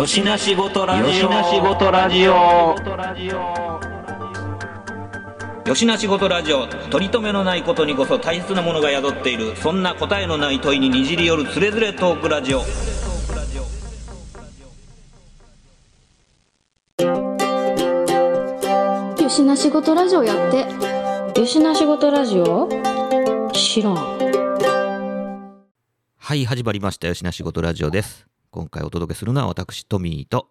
よしなしごとラジオ。よしなしごとラジオ。よしなしごとラジオ。取り留めのないことにこそ大切なものが宿っている。そんな答えのない問いににじり寄るつれづれトークラジオ。よしな仕事ラジオやってよしな仕事ラジオ？知らん。はい、始まりました。よしな仕事ラジオです。今回お届けするのは私、トミーと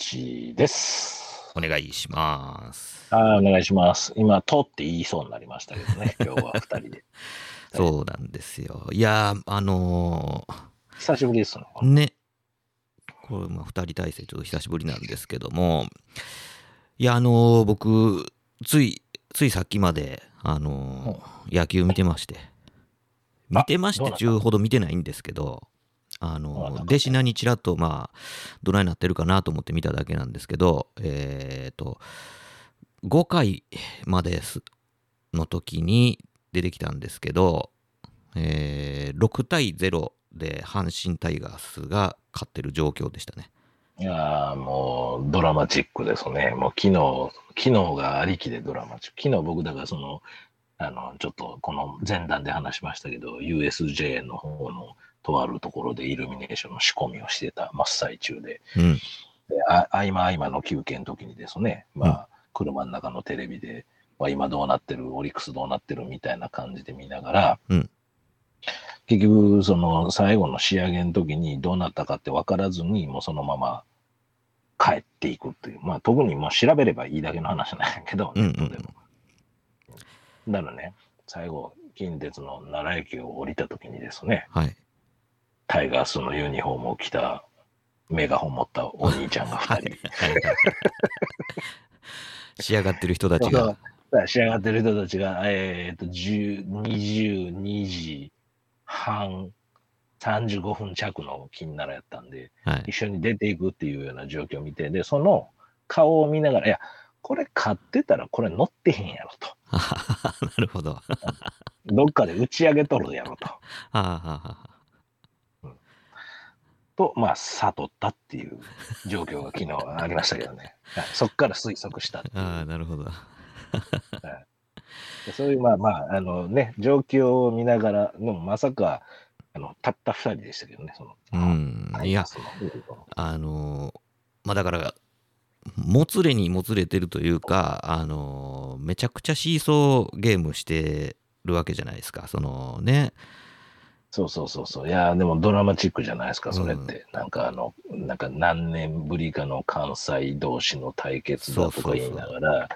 ちです。お願いします。あお願いします。今、とって言いそうになりましたけどね、今日は二人で。そうなんですよ。いやー、あの久しぶりですね。これ、まあ、二人体制ちょっと久しぶりなんですけども、いや、あのー僕、つい、ついさっきまで、あのー野球見てまして、見てまして中ほど見てないんですけど、あのー、どうなった弟子なにちらっと、まあ、どないなってるかなと思って見ただけなんですけど、えっ、と、5回まですの時に出てきたんですけど、えー6対0で阪神タイガースが勝ってる状況でしたね。いやーもう、ドラマチックですね。もう、昨日、昨日がありきでドラマチック。昨日僕、だからその、あの、ちょっと、この前段で話しましたけど、USJ の方の、とあるところでイルミネーションの仕込みをしてた真っ最中で、うん。であ合間合間の休憩の時にですね、まあ、車の中のテレビで、まあ、今どうなってる、オリックスどうなってるみたいな感じで見ながら、うん結局、その最後の仕上げの時にどうなったかって分からずに、もうそのまま帰っていくっていう、まあ、特にもう調べればいいだけの話なんやけど、うんうんネットでも。だからね、最後、近鉄の奈良駅を降りた時にですね、はい。タイガースのユニフォームを着たメガホン持ったお兄ちゃんが2人。仕上がってる人たちが。仕上がってる人たちが、えっ、と、10 22時半、35分着の金ならやったんで、はい。一緒に出ていくっていうような状況を見て、で、その顔を見ながら、いや、これ買ってたらこれ乗ってへんやろと。なるほど。は どっかで打ち上げとるやろと。あ、はあはあ、と、まあ、悟ったっていう状況が昨日ありましたけどね。はいそっから推測したああ、なるほど。でそういう、まあまあ、あのね、状況を見ながら、でもまさか、あの、たった二人でしたけどね、その。うん。いや、そのあのーまあだから、もつれにもつれてるというか、あのーめちゃくちゃシーソーゲームしてるわけじゃないですか。そのね、そうそうそうそう。いや、でもドラマチックじゃないですか、それって。なんかあの、なんか何年ぶりかの関西同士の対決だとか言いながら、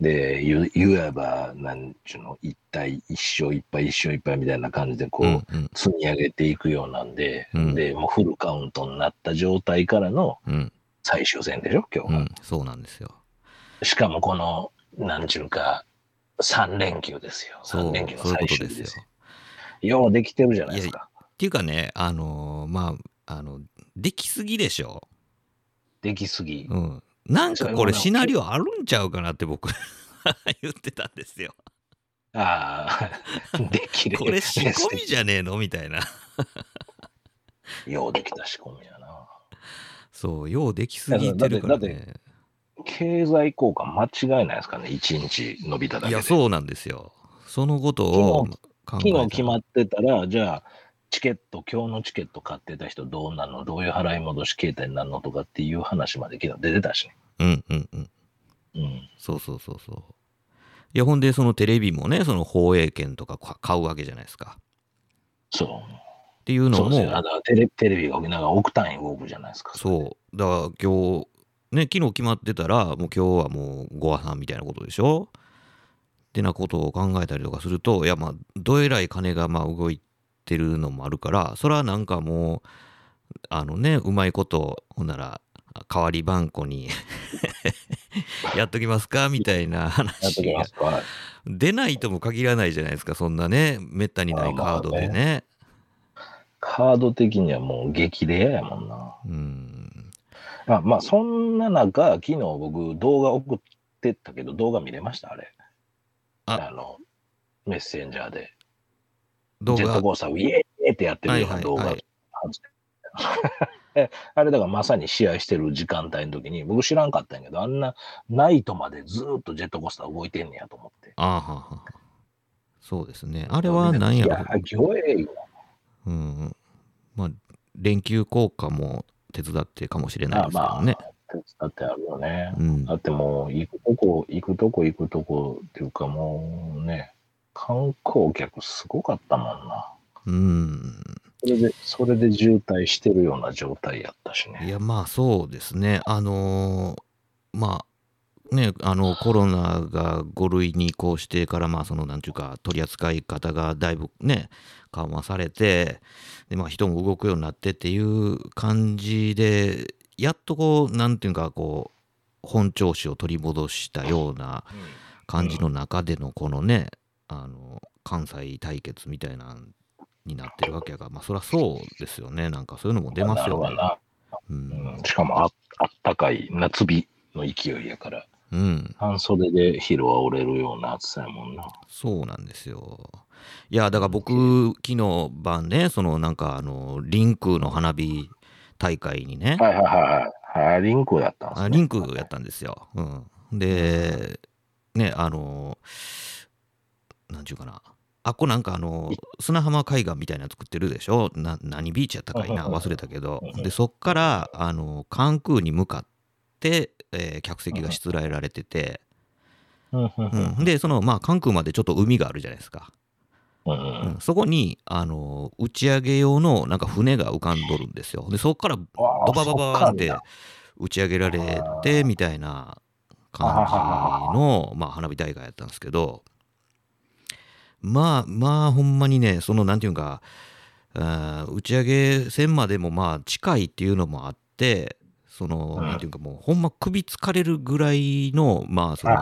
で、言言えば、なんちゅうの、一対一勝一敗一勝一敗みたいな感じで、こう、うんうん積み上げていくようなんで、うんで、もうフルカウントになった状態からのうん最終戦でしょ、今日が。うん、そうなんですよ。しかもこの、なんちゅうか、3連休ですよ。そう3連休のそういう最終日ですよ。ようできてるじゃないですか。っていうかね、あのーまあ、あの、できすぎでしょ？できすぎ。うん。なんかこれシナリオあるんちゃうかなって僕 言ってたんですよ。ああ、できる。これ仕込みじゃねえの？みたいな。ようできた仕込みやな。そう、ようできすぎてるからね。経済効果間違いないですかね、1日伸びただけで。いや、そうなんですよ。そのことを昨日決まってたら、じゃあ、チケット、今日のチケット買ってた人どうなんの？どういう払い戻し形態になるのとかっていう話まで昨日出てたしね。うんうんうん。うん。そうそうそうそう。いや、ほんで、そのテレビもね、その放映権とかか買うわけじゃないですか。そう。っていうのも、そうですよ。あのテレテレビがなんか億単位動くじゃないですか。そう。だから今日、ね、昨日決まってたら、もう今日はもうご和さんみたいなことでしょ？ってなことを考えたりとかすると、いや、まあ、どえらい金がまあ動いてるのもあるから、それはなんかもう、あのね、うまいこと、ほんなら、代わり番号に やっときますかみたいな話が。出ないとも限らないじゃないですか、そんなね、めったにないカードでね。カード的にはもう激レアやもんな。うん。まあ、まあ、そんな中、昨日僕動画送ってったけど、動画見れました？あれ。ああの、メッセンジャーで。ジェット、コースターをイエーイってやってるような動画。はいはいはいえ、あれだからまさに試合してる時間帯の時に、僕知らんかったんやけど、あんなナイトまでずーっとジェットコースター動いてんねやと思って。ああはあはあそうですね。あれは何やろいや。うん。まあ、連休効果も手伝ってかもしれないですけどね。手伝ってあるよね。うんだってもう、行くとこ、行くとこ、行くとこっていうかもうね、観光客すごかったもんな。うん。それで、それで渋滞してるような状態やったしね。いや、まあそうですね。あのーまあ、ね、あのコロナが5類に移行してから、まあ、そのなんていうか、取り扱い方がだいぶね、緩和されて、でまあ、人も動くようになってっていう感じで、やっとこう、なんていうか、こう、本調子を取り戻したような感じの中での、このね、あの関西対決みたいなになってるわけやから、まあ、そりゃそうですよね。なんかそういうのも出ますよね。うん、しかもあ、あったかい夏日の勢いやから、うん、半袖で昼は折れるような暑さやもんな。そうなんですよ。いや、だから僕、昨日晩ね、そのなんか、あの、リンクの花火大会にね、はいはいはいはい。あリンクだったんですね。あリンクやったんですよ。うん。で、ね、あの、なんちゅうかな。あっこなんかあの砂浜海岸みたいなの作ってるでしょ？な何ビーチやったかいな？忘れたけど。でそっからあの関空に向かって、えー客席がしつらえられてて、うん、でそのまあ関空までちょっと海があるじゃないですか、うんそこにあの打ち上げ用のなんか船が浮かんどるんですよ。でそっからドバババーンって打ち上げられてみたいな感じの、まあ、花火大会やったんですけど。まあまあほんまにねそのなんていうか打ち上げ線までもまあ近いっていうのもあってその、うん。なんていうかもうほんま首つかれるぐらいのまあその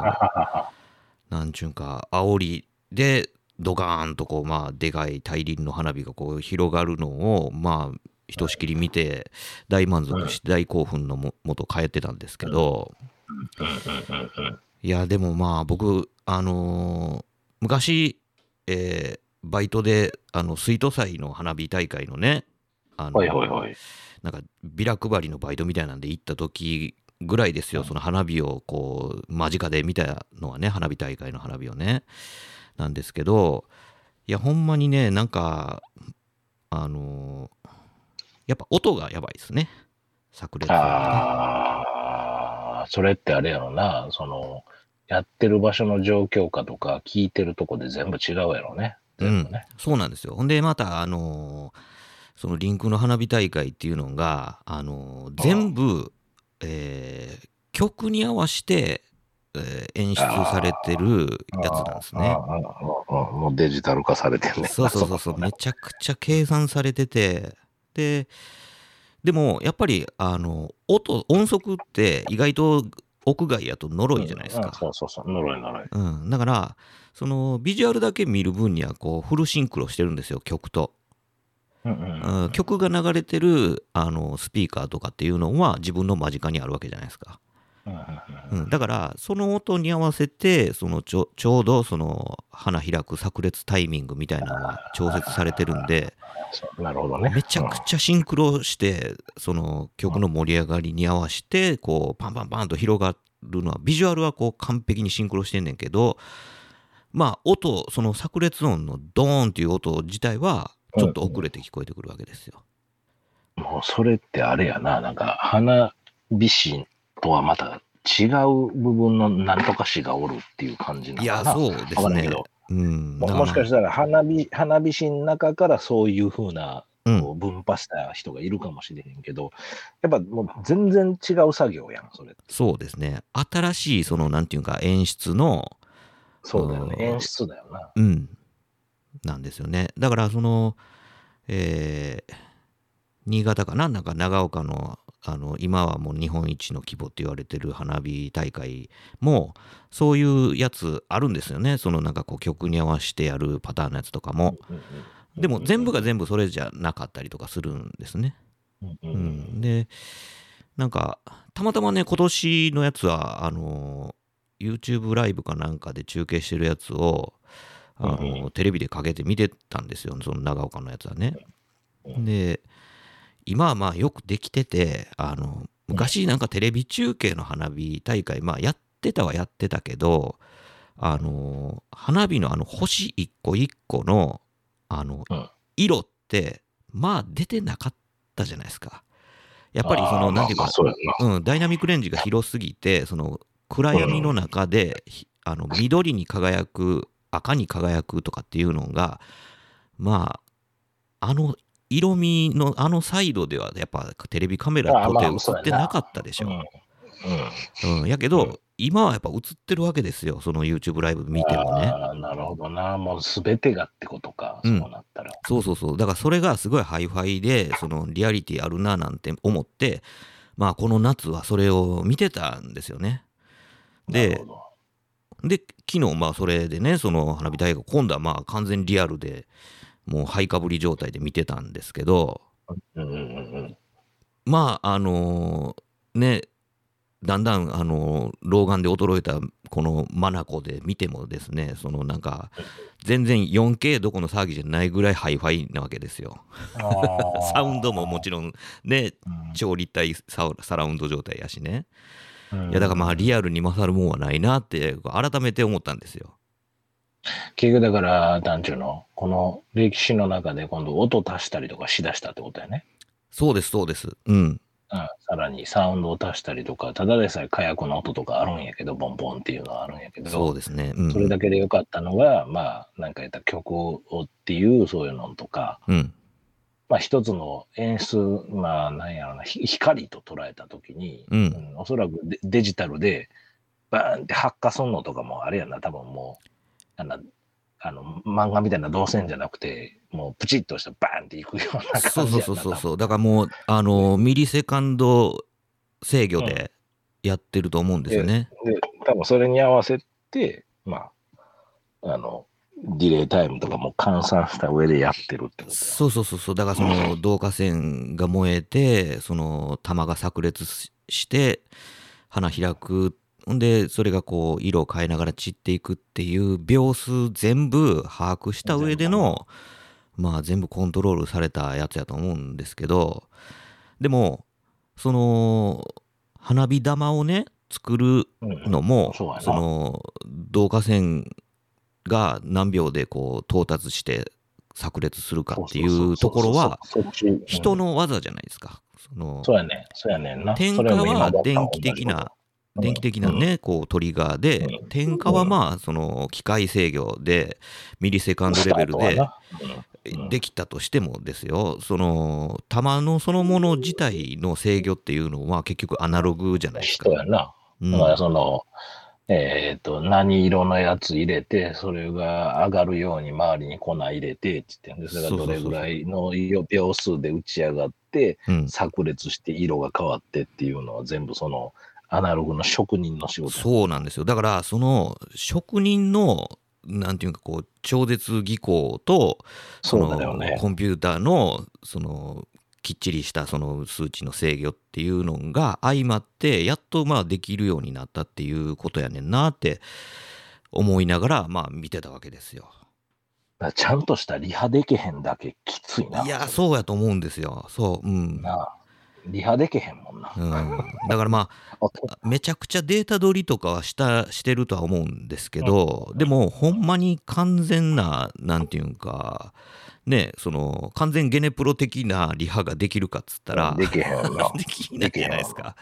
なんちゅうんか煽りでドカーンとこうまあでかい大輪の花火がこう広がるのをまあひとしきり見て大満足して大興奮のももと帰ってたんですけど。いやでもまあ僕あのー昔えーバイトであの水都祭の花火大会のねあの。なんかビラ配りのバイトみたいなんで行った時ぐらいですよ、その花火をこう間近で見たのはね花火大会の花火をねなんですけどいやほんまにねなんかあのーやっぱ音がやばいですね。炸裂がね。ああ、それってあれやろな、その、やってる場所の状況かとか、聞いてるとこで全部違うやろね。うん。そうなんですよ。ほんで、また、あのーそのリンクの花火大会っていうのが、あのー全部、えー曲に合わせて、えー演出されてるやつなんですね。もうデジタル化されてるね。そうそうそうそう、めちゃくちゃ計算されてて、で、でも、やっぱり、あの、音、音速って意外と屋外やと呪いじゃないですか。うんそうそうそう、呪い呪い。うん、だからそのビジュアルだけ見る分にはこうフルシンクロしてるんですよ曲と、曲が流れてるあのスピーカーとかっていうのは自分の間近にあるわけじゃないですか、うんだからその音に合わせてそのちょちょうどその花開く炸裂タイミングみたいなのが調節されてるんでなるほどね。めちゃくちゃシンクロしてその曲の盛り上がりに合わせてこうパンパンパンと広がるのはビジュアルはこう完璧にシンクロしてんねんけどまあ音その炸裂音のドーンっていう音自体はちょっと遅れて聞こえてくるわけですよ。もうそれってあれやな、なんか花火師とはまた違う部分のなんとか師がおるっていう感じないのやかな。そうですね。うん、もだもしかしたら花火、花火師の中からそういうふうな、分派した人がいるかもしれへんけど、やっぱもう全然違う作業やん、それ。そうですね新しいそのなんていうか演出のそうだよね。うん演出だよな。うん、なんですよね。だからその、えー新潟かな？なんか長岡のあの今はもう日本一の規模って言われてる花火大会もそういうやつあるんですよね。そのなんかこう曲に合わせてやるパターンのやつとかも。でも全部が全部それじゃなかったりとかするんですね。うんでなんかたまたまね今年のやつはあの YouTube ライブかなんかで中継してるやつをあの、うんテレビでかけて見てたんですよ。その長岡のやつはね。うん。で今はまあよくできてて、あの、昔なんかテレビ中継の花火大会、まあやってたはやってたけど、あの、花火のあの星一個一個の、あのうん、色って、まあ出てなかったじゃないですか。やっぱりその、あーなんていうかうん、ダイナミックレンジが広すぎて、その暗闇の中で、ひあの緑に輝く、赤に輝くとかっていうのが、まあ、あの色味のあのサイドでは、やっぱテレビカメラとて映ってなかったでしょ。うん。うん。うん、やけど、うん今はやっぱ映ってるわけですよ、その YouTube ライブ見てもね。なるほどな。もうすべてがってことか。うんそうなったら。そうそうそう。だからそれがすごいハイファイで、そのリアリティあるななんて思って、まあこの夏はそれを見てたんですよね。でなるほ、どで、昨日まあそれでね、その花火大会、今度はまあ完全リアルで、もうハイかぶり状態で見てたんですけど、うんうんうんうん。まああのね、だんだんあの老眼で衰えたこのマナコで見てもですね、そのなんか全然 4K どこの騒ぎじゃないぐらいハイファイなわけですよ。サウンドももちろんね、超立体サウサラウンド状態やしね。ろいやだからまあリアルに勝るもんはないなって改めて思ったんですよ。結局だから、団長の、この歴史の中で今度音足したりとかしだしたってことやね。そうです、そうです。うん。うん、さらにサウンドを足したりとか、ただでさえ火薬の音とかあるんやけど、ボンボンっていうのはあるんやけど、そうですね。うん。それだけでよかったのが、まあ、なんか言ったら曲をっていうそういうのとか、うん。まあ一つの演出、まあなんやろな、ひ光と捉えたときに、うんうんおそらくデデジタルでバーンって発火すんのとかもあれやな、多分もう、あの、あの漫画みたいな動線じゃなくて、もうプチッとしたバーンっていくような感じそうそうそうそうそう。だからもう、あの、ミリセカンド制御でやってると思うんですよね。で、多分それに合わせて、まあ、あの、ディレイタイムとかも換算した上でやってるってことやそうそうそうそう。だからその導火線が燃えて、その弾が炸裂しして、花開く。んで、それがこう、色を変えながら散っていくっていう秒数全部把握した上での、まあ全部コントロールされたやつやと思うんですけど、でも、その、花火玉をね、作るうんのも、その導火線が何秒でこう到達して炸裂するかっていうところは人の技じゃないですか。そのそうやね。そうやねんな。は電気的な、電気的なね、こうトリガーでう、ん。点火はまあ、その機械制御で、ミリセカンドレベルでできたとしてもですよ、その弾のそのもの自体の制御っていうのは結局アナログじゃないですか。人。やな。うん。だからその、えっ、と、何色のやつ入れて、それが上がるように周りに粉入れて、つって、でそれがどれぐらいの秒数で打ち上がって、うん。炸裂して色が変わってっていうのは全部そのアナログの職人の仕事やそうなんですよ。だから、その職人の、なんていうか、こう、超絶技巧と、そのねコンピューターの、その、きっちりしたその数値の制御っていうのが相まって、やっとまあできるようになったっていうことやねんなって思いながら、まあ見てたわけですよ。ちゃんとしたリハでけへんだけきついな。いや、そうやと思うんですよ。そう、うん。なあリハでけへんもんな。うん、だからまああ めちゃくちゃデータ取りとかはしたしてるとは思うんですけど、でもほんまに完全ななんていうんかねその完全ゲネプロ的なリハができるかっつったらでけへんよな。できないじゃないですか。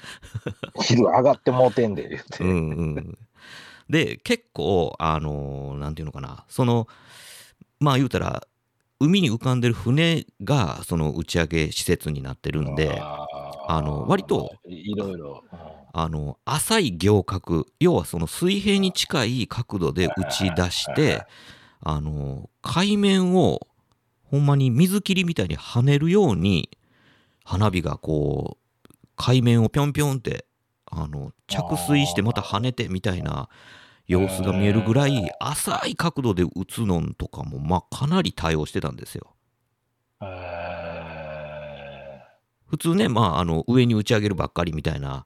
昼上がってもうてんで、言って。うんうん、で結構あのなんていうのかなそのまあ言うたら海に浮かんでる船がその打ち上げ施設になってるんで。あの割といろいろ。うんあの浅い行角要はその水平に近い角度で打ち出してあの海面をほんまに水切りみたいに跳ねるように花火がこう海面をぴょんぴょんってあの着水してまた跳ねてみたいな様子が見えるぐらい浅い角度で打つのとかもまあかなり対応してたんですよ。え普通ね、まあ、あの上に打ち上げるばっかりみたいな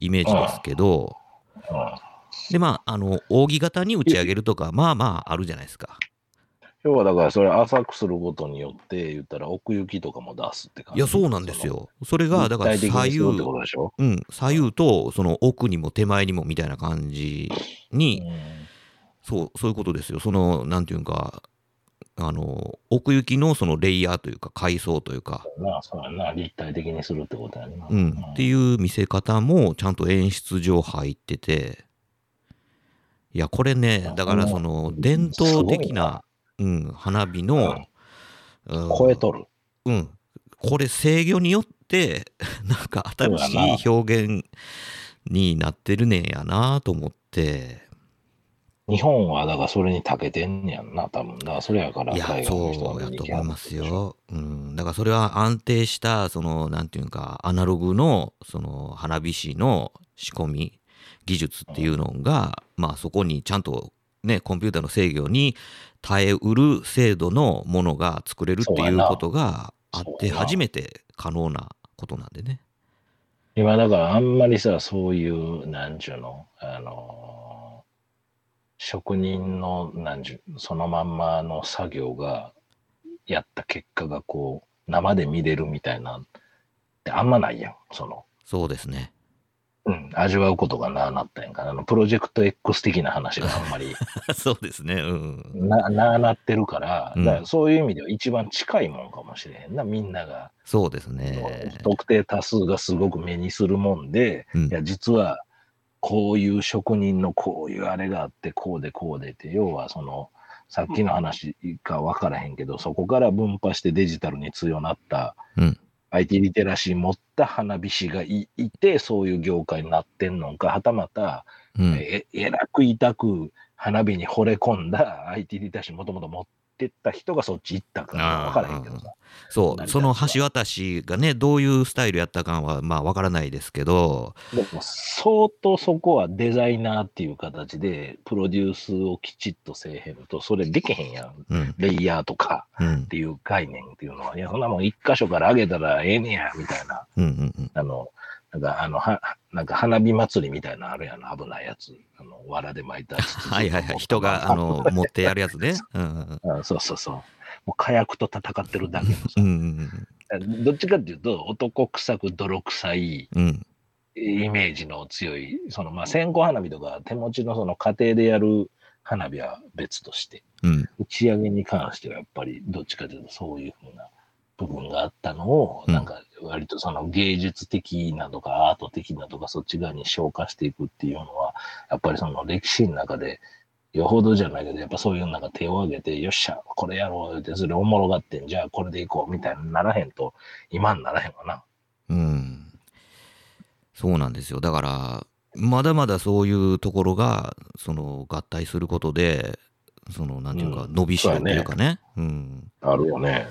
イメージですけど、でまああの扇形に打ち上げるとかまあまああるじゃないですか。要はだからそれ浅くすることによって言ったら奥行きとかも出すって感じ。いや、そうなんですよ。それが、だから左右うん、左右とその奥にも手前にもみたいな感じに、そう、そういうことですよ。その、なんていうか、あの、奥行きのそのレイヤーというか、階層というか、そうやな。立体的にするってことやな。うん、っていう見せ方もちゃんと演出上入ってて、いや、これね、だからその伝統的な、うん、花火の、うん超えとる。うん、これ制御によって、なんか新しい表現になってるねんやなと思って、日本はだからそれに長けてんねやんな、多分。だからそれやからいや、そうやと思います。よ。うん。だからそれは安定した、その、なんていうか、アナログの、その、花火師の仕込み、技術っていうのが、まあそこにちゃんと、ね、コンピューターの制御に耐えうる精度のものが作れるっていうことがあって、初めて可能なことなんでね。今だからあんまりさ、そういう、なんちゅうの、あのー職人の、なんちゅう、そのまんまの作業が、やった結果がこう、生で見れるみたいな、ってあんまないやん。その、そうですね。うん、味わうことがなあなったんやんかな。あの、プロジェクト X 的な話があんまり、そうですね。うん。な、なあなってるから、うんだからそういう意味では一番近いもんかもしれへんな、みんなが。そうですね。特定多数がすごく目にするもんで、うんいや、実は、こういう職人のこういうあれがあって、こうでこうでって、要はその、さっきの話か分からへんけど、そこから分派してデジタルに強なった、うん IT リテラシー持った花火師がいいて、そういう業界になってんのか、はたまた、うん。ええらく痛く花火に惚れ込んだ IT リテラシーもともと持ってった人がそっち行ったから分からへんけどさ。そう、その橋渡しがね、どういうスタイルやったかは、まあ、わからないですけど、でも相当そこはデザイナーっていう形でプロデュースをきちっとせえへんと、それできへんやん。うん、レイヤーとかうんっ、ていう概念っていうのは、いや、そんなもん一箇所から上げたらええねや、みたいな。うん、うん、うん。あの、なんか、あの、は、なんか花火祭りみたいなのあるやん、危ないやつ。あの、藁で巻いたやつ。はいはいはい。人が、あの、持ってやるやつね。うん、うんそうそうそう。もう火薬と戦ってるだけのさうん、うん、どっちかっていうと、男臭く泥臭いうん、イメージの強い、そのまあ線香花火とか手持ちのその家庭でやる花火は別として、うん、打ち上げに関してはやっぱりどっちかというとそういうふうな部分があったのを、うんなんか割とその芸術的なとかアート的なとかそっち側に昇華していくっていうのは、やっぱりその歴史の中で、よほどじゃないけど、やっぱそういうなんか手を挙げて、よっしゃ、これやろうって、それおもろがってん、じゃあこれでいこうみたいにならへんと、今にならへんわな。うん。そうなんですよ。だから、まだまだそういうところが、その、合体することで、その、なんていうか、うん伸びしろっていうかね。うん。あるよね。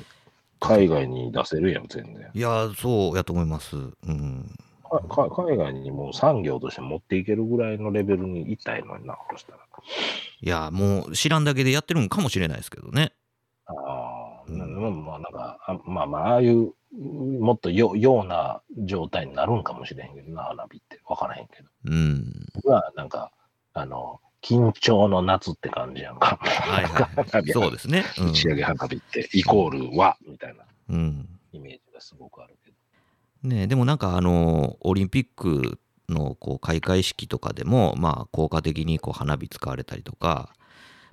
海外に出せるやん、全然。いや、そうやと思います。うん。かか海外にもう産業として持っていけるぐらいのレベルに行ったいのにな、そしたら。いや、もう知らんだけでやってるんかもしれないですけどね。ああ、うんなまあなんか、あまあまあ、ああいう、もっとよような状態になるんかもしれへんけどな、花火って。わからへんけど。うん。僕はなんか、あの、緊張の夏って感じやんか。はいはい。そうですね。うん打ち上げ花火って、イコールは、みたいなうん。イメージがすごくあるけど。ねでもなんかあの、オリンピックのこう開会式とかでも、まあ効果的にこう花火使われたりとか、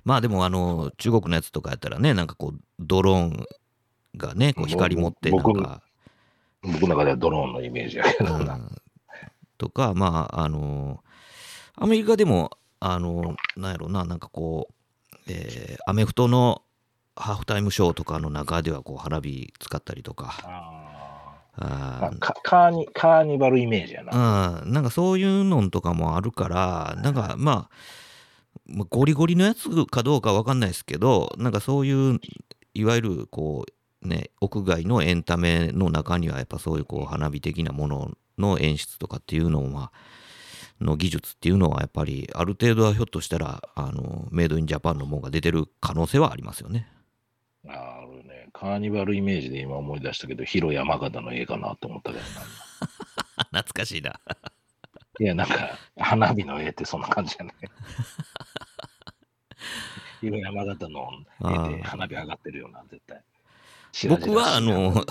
まあでもあの、中国のやつとかやったらね、なんかこう、ドローンがね、こう光持ってなん僕か、僕の中ではドローンのイメージやけどな。うんとか、まあ、あの、アメリカでも、あの、なんやろな、なんかこう、えーアメフトのハーフタイムショーとかの中ではこう花火使ったりとか、あカカーニカーニバルイメージやな。うん、なんかそういうのとかもあるから、なんかまあ、まあゴリゴリのやつかどうかわかんないですけど、なんかそういう、いわゆるこう、ね、屋外のエンタメの中にはやっぱそういうこう花火的なものの演出とかっていうのは、の技術っていうのはやっぱりある程度はひょっとしたらあのメイドインジャパンのものが出てる可能性はありますよね。あるね。カーニバルイメージで今思い出したけど、広山形の絵かなと思ったけどな。懐かしいな。いや、なんか、花火の絵ってそんな感じじゃない。いう山形のあ絵でー花火上がってるような、絶対。僕は、あの白、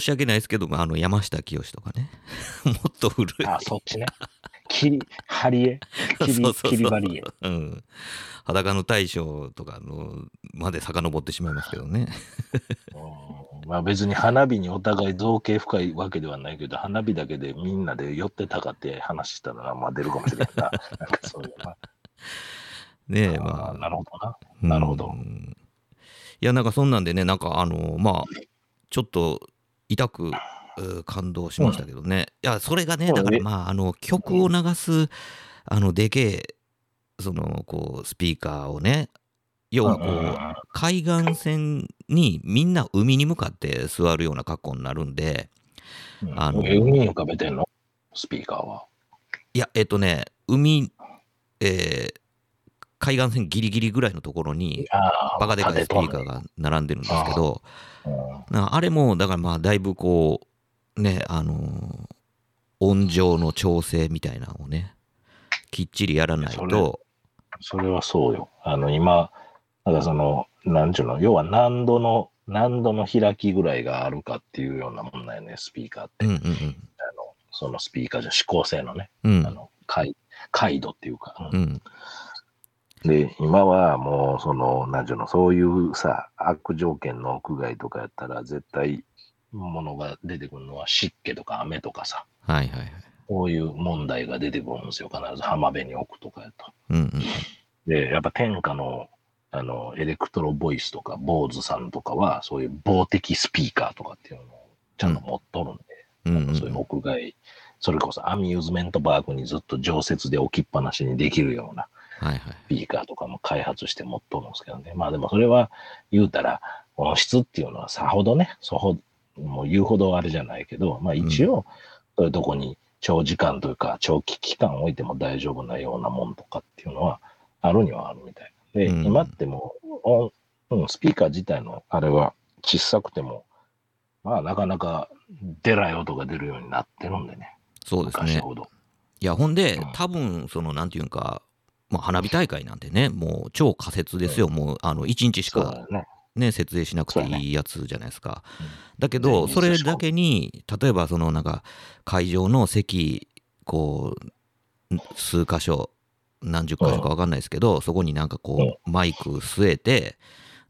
申し訳ないですけど、あの、山下清とかね。もっと古い。あ、そっちね。切り、張り絵切り、そうそうそうん。裸の大将とかのまで遡ってしまいますけどね。うんまあ別に花火にお互い造形深いわけではないけど、花火だけでみんなで寄ってたかって話したら、まあ出るかもしれんな。なんかそういうな。ねえ、あまあ。ーなるほどな。なるほどうんいや、なんかそんなんでね、なんかあの、まあ、ちょっと痛く感動しましたけどね。いや、それがね、だからえまあ、あの、曲を流す、あの、でけえ、その、こう、スピーカーをね、要はこうんうんうんう、海岸線にみんな海に向かって座るような格好になるんで、うんあの海に浮かべてんの？スピーカーは。いや、えっとね、海、えー海岸線ギリギリぐらいのところに、あバカでかいスピーカーが。が並んでるんですけど、あれも、だからまあ、だいぶこう、ね、あのー音情の調整みたいなのをね、きっちりやらないと、それはそうよ。あの、今、なんかその、なんちゅうの、要は何度の、何度の開きぐらいがあるかっていうようなもんだよね、スピーカーって。うんうんあのそのスピーカーじゃ、指向性のね、うん。うんあの、回、回度っていうか。うんうん。で、今はもう、その、なんちゅうの、そういうさ、悪条件の屋外とかやったら、絶対、ものが出てくるのは湿気とか雨とかさ、はいはいはい。こういう問題が出てくるんですよ、必ず浜辺に置くとかやと。うんうん。で、やっぱ天下の、あの、エレクトロボイスとか、坊主さんとかは、そういう防的スピーカーとかっていうのをちゃんと持っとるんで、うんうんそういう屋外、それこそアミューズメントパークにずっと常設で置きっぱなしにできるようなはいはい。スピーカーとかも開発して持っとるんですけどね。まあでもそれは言うたら、音質っていうのはさほどね、そほもう言うほどあれじゃないけど、まあ一応、そういうとこに長時間というか長期期間置いても大丈夫なようなもんとかっていうのはあるにはあるみたい。で、うん今ってもう音、うん、スピーカー自体のあれは小さくても、まあなかなか出ない音が出るようになってるんでね。そうですね。昔ほど。いや、ほんでうん、多分、その、なんていうんか、まあ、花火大会なんてね、もう超仮設ですよ。もう、あの、1日しかね。ね、設営しなくていいやつじゃないですか。うん。だけど、それだけに、例えばそのなんか、会場の席、こう、数箇所、何十箇所か分かんないですけど、そこになんかこう、マイク据えて、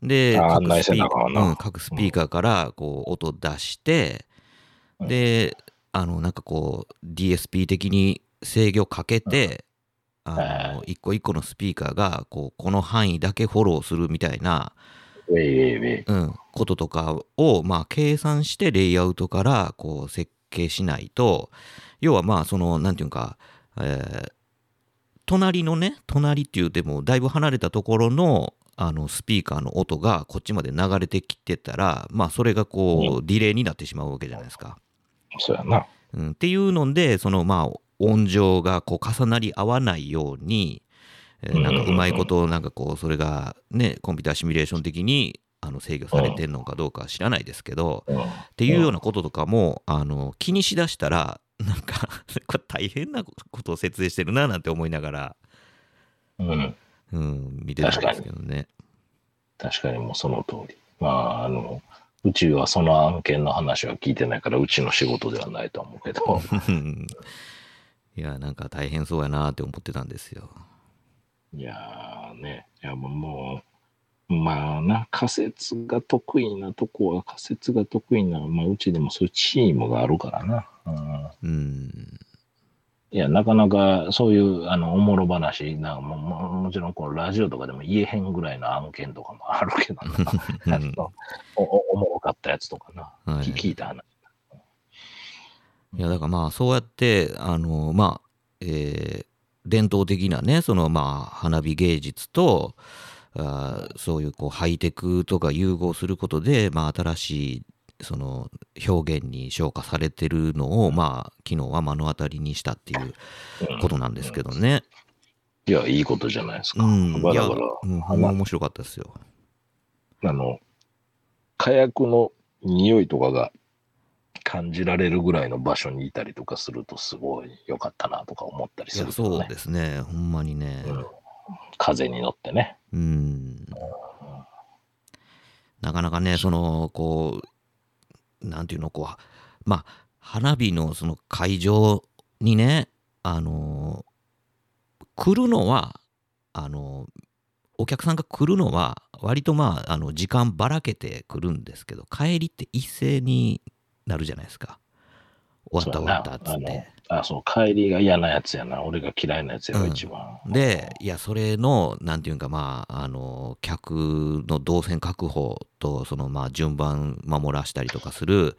で、各スピーカー、うん、各スピーカーからこう音出して、うん。で、あの、なんかこう、DSP 的に制御かけて、あはの、一個一個のスピーカーが、こう、この範囲だけフォローするみたいな、こととかを、まあ、計算してレイアウトからこう設計しないと要はまあそのなんていうか、えー隣のね隣っていうてもだいぶ離れたところのあのスピーカーの音がこっちまで流れてきてたらまあそれがこうディレイになってしまうわけじゃないですか。そうやな。うん、っていうのでそのまあ音情がこう重なり合わないように、えーなんかうまいことなんかこうそれがねコンピューターシミュレーション的にあの制御されてるのかどうかは知らないですけど、うんっていうようなこととかもあの気にしだしたらなんか これ大変なことを設営してるななんて思いながら、うん。うん、見てたんですけどね。確かにもうその通り。まあ、あの、うちはその案件の話は聞いてないから、うちの仕事ではないと思うけど、う んいやなんか大変そうやなって思ってたんですよ。いやーね、いやもうもう、まあな、仮説が得意なとこは仮説が得意な、まあうちでもそういうチームがあるからな。うんうんいや、なかなかそういうあのおもろ話なもも、もちろんこのラジオとかでも言えへんぐらいの案件とかもあるけどな。おおおもろかったやつとかな。はい聞聞いた話。いやだからまあそうやってあのまあ、えー伝統的なねそのまあ花火芸術とあーそういうこうハイテクとか融合することで、まあ、新しいその表現に昇華されてるのをまあ昨日は目の当たりにしたっていうことなんですけどね。いや、いいことじゃないですか。うん、だから、うん、ほんま面白かったですよ。あの、火薬の匂いとかが感じられるぐらいの場所にいたりとかすると、すごい良かったなとか思ったりするね。そうですねほんまにね。うん風に乗ってね。うん。なかなかね、その、こう、なんていうの、こう、まあ、花火のその会場にね、あの、来るのは、あの、お客さんが来るのは、割とまあ、あの、時間ばらけて来るんですけど、帰りって一斉になるじゃないですか。終わった終わったっつって。なあそう、帰りが嫌なやつやな。俺が嫌いなやつやろ、うん一番。で、いや、それの、なんていうか、まあ、あの、客の動線確保と、その、まあ、順番守らしたりとかする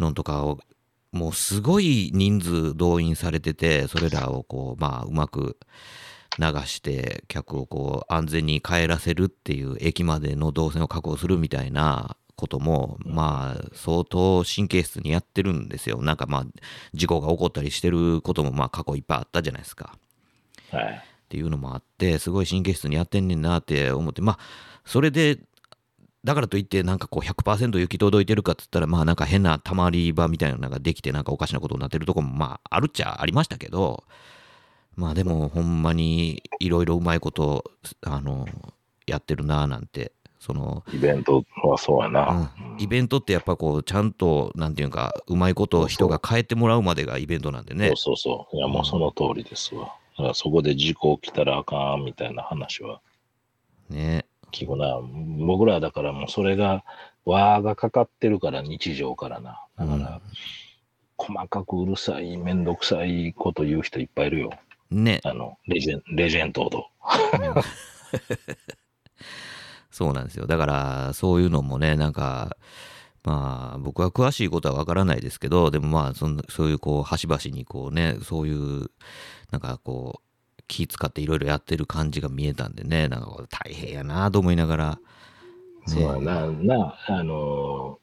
のとかを、もうすごい人数動員されてて、それらをこう、まあ、うまく流して、客をこう、安全に帰らせるっていう、駅までの動線を確保するみたいなことも、まあ、相当神経質にやってるんですよ。なんかまあ、事故が起こったりしてることも、まあ、過去いっぱいあったじゃないですか。はい。っていうのもあってすごい神経質にやってんねんなって思ってまあそれでだからといってなんかこう100%行き届いてるかっつったらまあなんか変なたまり場みたいなのができてなんかおかしなことになってるとこもまああるっちゃありましたけどまあでもほんまにいろいろうまいことあのやってるななんてそのイベントはそうやな。イベントってやっぱこうちゃんとなんていうかうまいことを人が変えてもらうまでがイベントなんでねそうそうそう。いや、もうその通りですわ。だからそこで事故起きたらあかんみたいな話はね聞くな。僕らはだからもうそれが、輪がかかってるから日常からな。だから、細かくうるさい、めんどくさいこと言う人いっぱいいるよ。ねあの、レジェン、レジェンドと。そうなんですよ。だから、そういうのもね、なんか、まあ、僕は詳しいことはわからないですけど、でもまあ、そそういう、こう、端々にこうね、そういう、なんかこう、気使っていろいろやってる感じが見えたんでね、なんか大変やなと思いながら、そうやな、な、あのー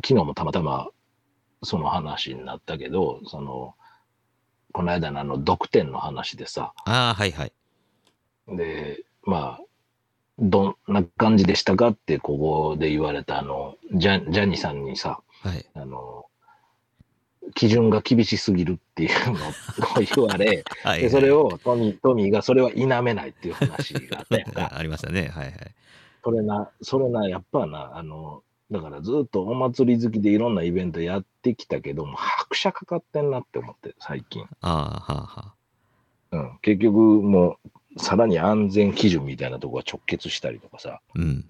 昨日もたまたまその話になったけど、その、この間のあの、毒点の話でさ、ああ、はいはい。で、まあ、どんな感じでしたかってここで言われたあの、ジャジャニさんにさ、はい。あの、基準が厳しすぎるっていうのを言われ、はい、でそれをトミー、トミーがそれは否めないっていう話があったやんか。ありましたね。はいはい。それな、それな、やっぱな、あの、だからずっとお祭り好きでいろんなイベントやってきたけども、拍車かかってんなって思って、最近。ああ、はあはあ。うん。結局、もう、さらに安全基準みたいなとこが直結したりとかさ、うん。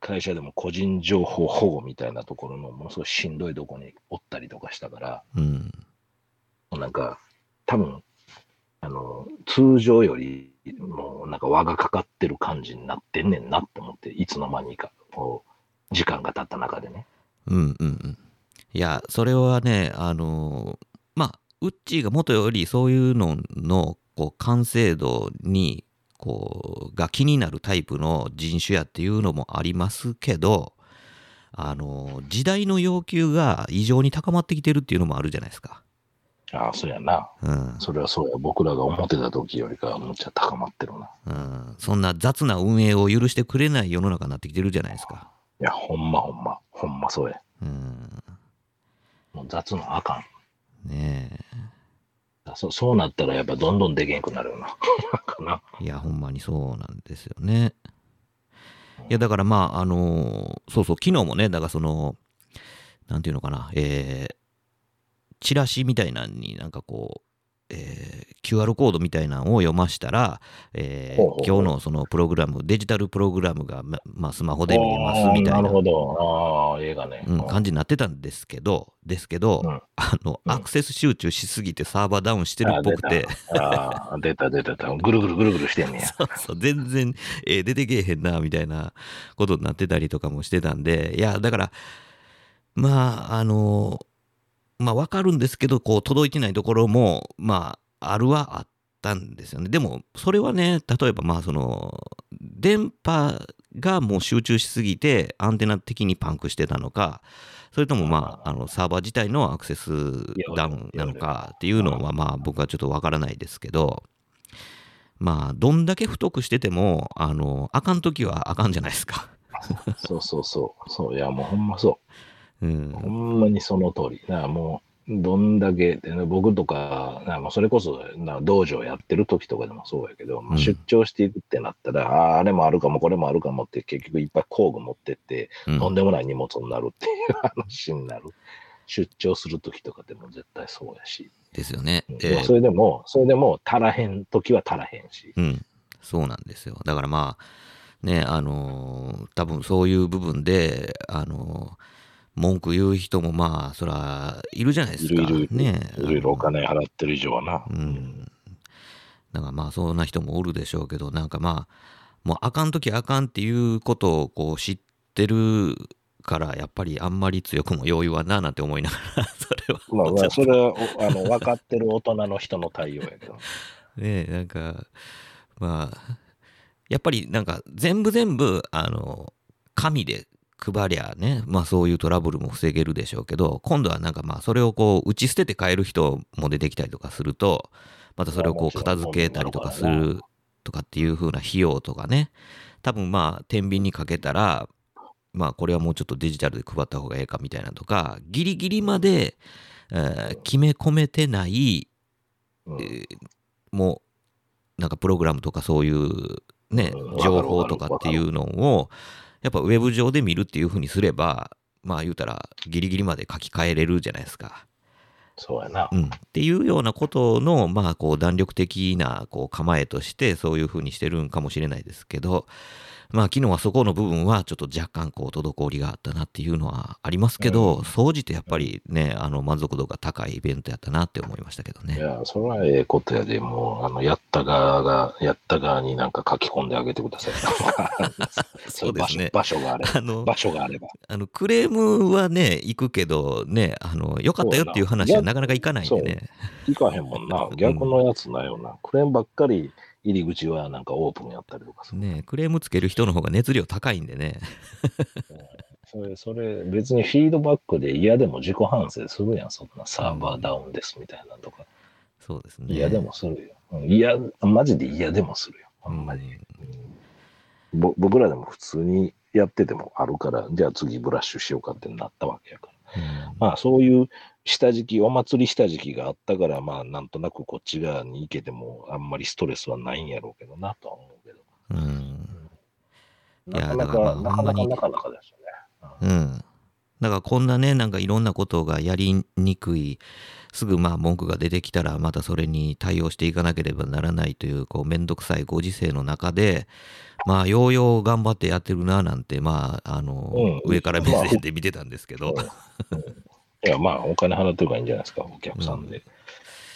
会社でも個人情報保護みたいなところのものすごいしんどいとこにおったりとかしたから、うん。なんか、多分、あの、通常よりもうなんか輪がかかってる感じになってんねんなって思って、いつの間にか、こう、時間が経った中でね。うんうんうん。いや、それはね、あのーまあ、ウッチーが元よりそういうのの、こう、完成度に、こう、が気になるタイプの人種やっていうのもありますけど、あのー時代の要求が異常に高まってきてるっていうのもあるじゃないですか。ああ、そうやな。うん。それはそうや。僕らが思ってた時よりかはむっちゃ高まってるな。うん、そんな雑な運営を許してくれない世の中になってきてるじゃないですか。いや、ほんまほんま。ほんまそうや。うん。もう雑のあかん。ねそそうなったらやっぱどんどんでけんくなるよな。かな。いや、ほんまにそうなんですよね。いや、だからまあ、あのーそうそう、昨日もね、だからその、なんていうのかな、えー、チラシみたいなのになんかこう、えー QR コードみたいなのを読ましたら、えー今日のそのプログラム、デジタルプログラムが、ままあ、スマホで見えますみたいるほど。ああ、映画ね。うん、感じになってたんですけど、ですけど、うんあの、うんアクセス集中しすぎてサーバーダウンしてるっぽくて、ああ、出た出た出た。ぐるぐるぐるぐるしてんねや。そうそう、全然、えー出てけえへんな、みたいなことになってたりとかもしてたんで、いや、だから、まあ、あの、まあ、わかるんですけど、こう、届いてないところも、まあ、あるはあったんですよね。でも、それはね、例えば、まあ、その、電波がもう集中しすぎて、アンテナ的にパンクしてたのか、それとも、まあ、あの、サーバー自体のアクセスダウンなのかっていうのは、まあ、僕はちょっとわからないですけど、まあ、どんだけ太くしてても、あの、あかんときはあかんじゃないですか。そうそうそう。そう、いや、もうほんまそうう。ほん。んまにその通り。だからもう、どんだけ、僕とか、なまあそれこそな道場やってる時とかでもそうやけど、出張していくってなったら、ああ、あれもあるかも、これもあるかもって結局いっぱい工具持ってって、うんとんでもない荷物になるっていう話になる。出張する時とかでも絶対そうやし。ですよね。うんええそれでも、それでも足らへん時は足らへんし。うん、そうなんですよ。だからまあ、ね、あのー多分そういう部分で、あのー文句言う人もまあ、そら、いるじゃないですか。いるいるいるね。いろいろお金払ってる以上はな。うん。だからまあ、そんな人もおるでしょうけど、なんかまあ、もうあかんときあかんっていうことをこう知ってるから、やっぱりあんまり強くも用意はななんて思いながら、それは。まあまあ、それはおあの分かってる大人の人の対応やけど。ねえなんかまあやっぱりなんか全部全部あの紙で配りゃねまあそういうトラブルも防げるでしょうけど今度はなんかまあそれをこう打ち捨てて買える人も出てきたりとかするとまたそれをこう片付けたりとかするとかっていう風な費用とかね。多分まあ天秤にかけたらまあこれはもうちょっとデジタルで配った方がええかみたいなとかギリギリまで、えー決め込めてないうん。えーもうなんかプログラムとかそういうねうん。情報とかっていうのをやっぱウェブ上で見るっていう風にすればまあ言うたらギリギリまで書き換えれるじゃないですか。そうやなう。ん、っていうようなことのまあこう弾力的なこう構えとしてそういう風にしてるんかもしれないですけどまあ昨日はそこの部分はちょっと若干こう滞りがあったなっていうのはありますけど、うん総じてやっぱりねあの満足度が高いイベントやったなって思いましたけどね。いや、それはええことやで、もう、あの、やった側が、やった側になんか書き込んであげてください。そうですね 場所があれば。あの場所があれば。あのクレームはね、行くけど、ね、あの、良かったよっていう話はなかなかいかないんでね。行かへんもんな。逆のやつないよな。クレームばっかり入り口はなんかオープンやったりとかさ。ね、クレームつける人の方が熱量高いんでね。それ、それ、別にフィードバックで嫌でも自己反省するやん。そんなサーバーダウンですみたいなのとか。そうですね。嫌でもするよ。うん嫌、マジで嫌でもするよ。ほんまに。うんぼ僕らでも普通にやっててもあるから、じゃあ次ブラッシュしようかってなったわけやから。うんまあそういう下敷き、お祭り下敷きがあったから、まあなんとなくこっち側に行けてもあんまりストレスはないんやろうけどなとは思うけど。うん。いなかなかまあほんまになかなかなかですよね。うん。だからこんなね、なんかいろんなことがやりにくい、すぐまあ文句が出てきたら、またそれに対応していかなければならないという、こう、めんどくさいご時世の中で、まあ、ようよう頑張ってやってるな、なんて、まあ、あの、うん上から目線で見てたんですけど、うんいや、まあお金払ってるからいいんじゃないですか、お客さんで。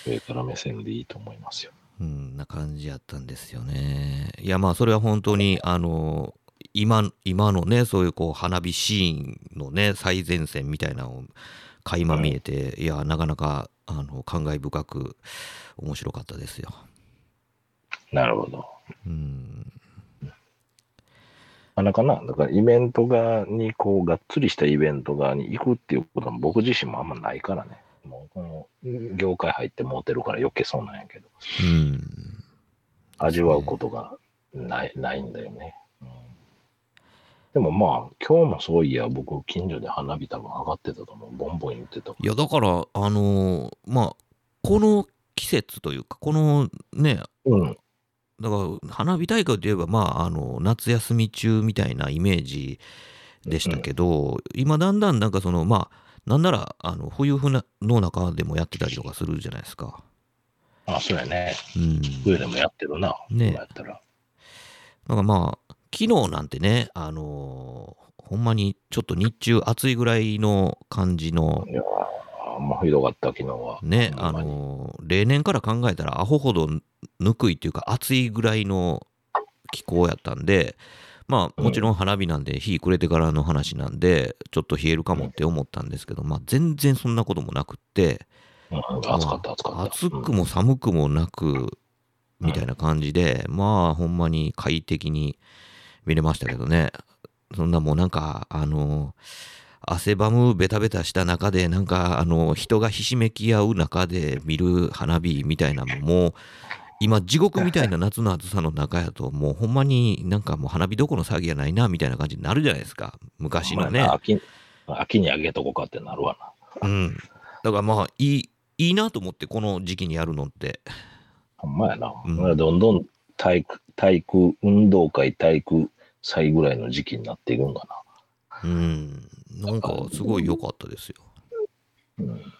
上から目線でいいと思いますよ。うん、な感じやったんですよね。いや、まあ、それは本当に、あの、今、今のね、そういうこう、花火シーンのね、最前線みたいなのを垣間見えて、いや、なかなか、あの、感慨深く、面白かったですよ。なるほど。うん。なかなかな、だからイベント側に、こう、がっつりしたイベント側に行くっていうことも僕自身もあんまないからね。もう、この、業界入ってモテるから余計そうなんやけど、うん。味わうことがない、ないんだよね。うんでもまあ、今日もそういや、僕、近所で花火多分上がってたと思う。ボンボン言ってた。いや、だから、あのまあ、この季節というか、このね、うん。だから花火大会といえば、まあ、あの夏休み中みたいなイメージでしたけど、今だんだんなんかそのまあなんならあの冬の中でもやってたりとかするじゃないですか。あ、そうやね。うん、上でもやってるな。ね今やったら。なんかまあ昨日なんてね、あのほんまにちょっと日中暑いぐらいの感じのいやー、もうひどかった、昨日は。ね、あの例年から考えたらアホほどぬくいっていうか暑いぐらいの気候やったんでまあもちろん花火なんで日暮れてからの話なんでちょっと冷えるかもって思ったんですけどまあ全然そんなこともなくってうん暑かった、暑かった。暑くも寒くもなくみたいな感じでまあほんまに快適に見れましたけどね。そんなもうなんかあの汗ばむベタベタした中でなんかあの人がひしめき合う中で見る花火みたいなのも今地獄みたいな夏の暑さの中やともうほんまになんかもう花火どこの騒ぎやないなみたいな感じになるじゃないですか。昔のね。まあ秋秋にあげとこうかってなるわな。うん。だからまあいいいいなと思ってこの時期にやるのって。ほんまやな。うん。まあどんどん体育、体育、運動会、体育祭ぐらいの時期になっていくんかうんなんかすごい良かったですよな。うん。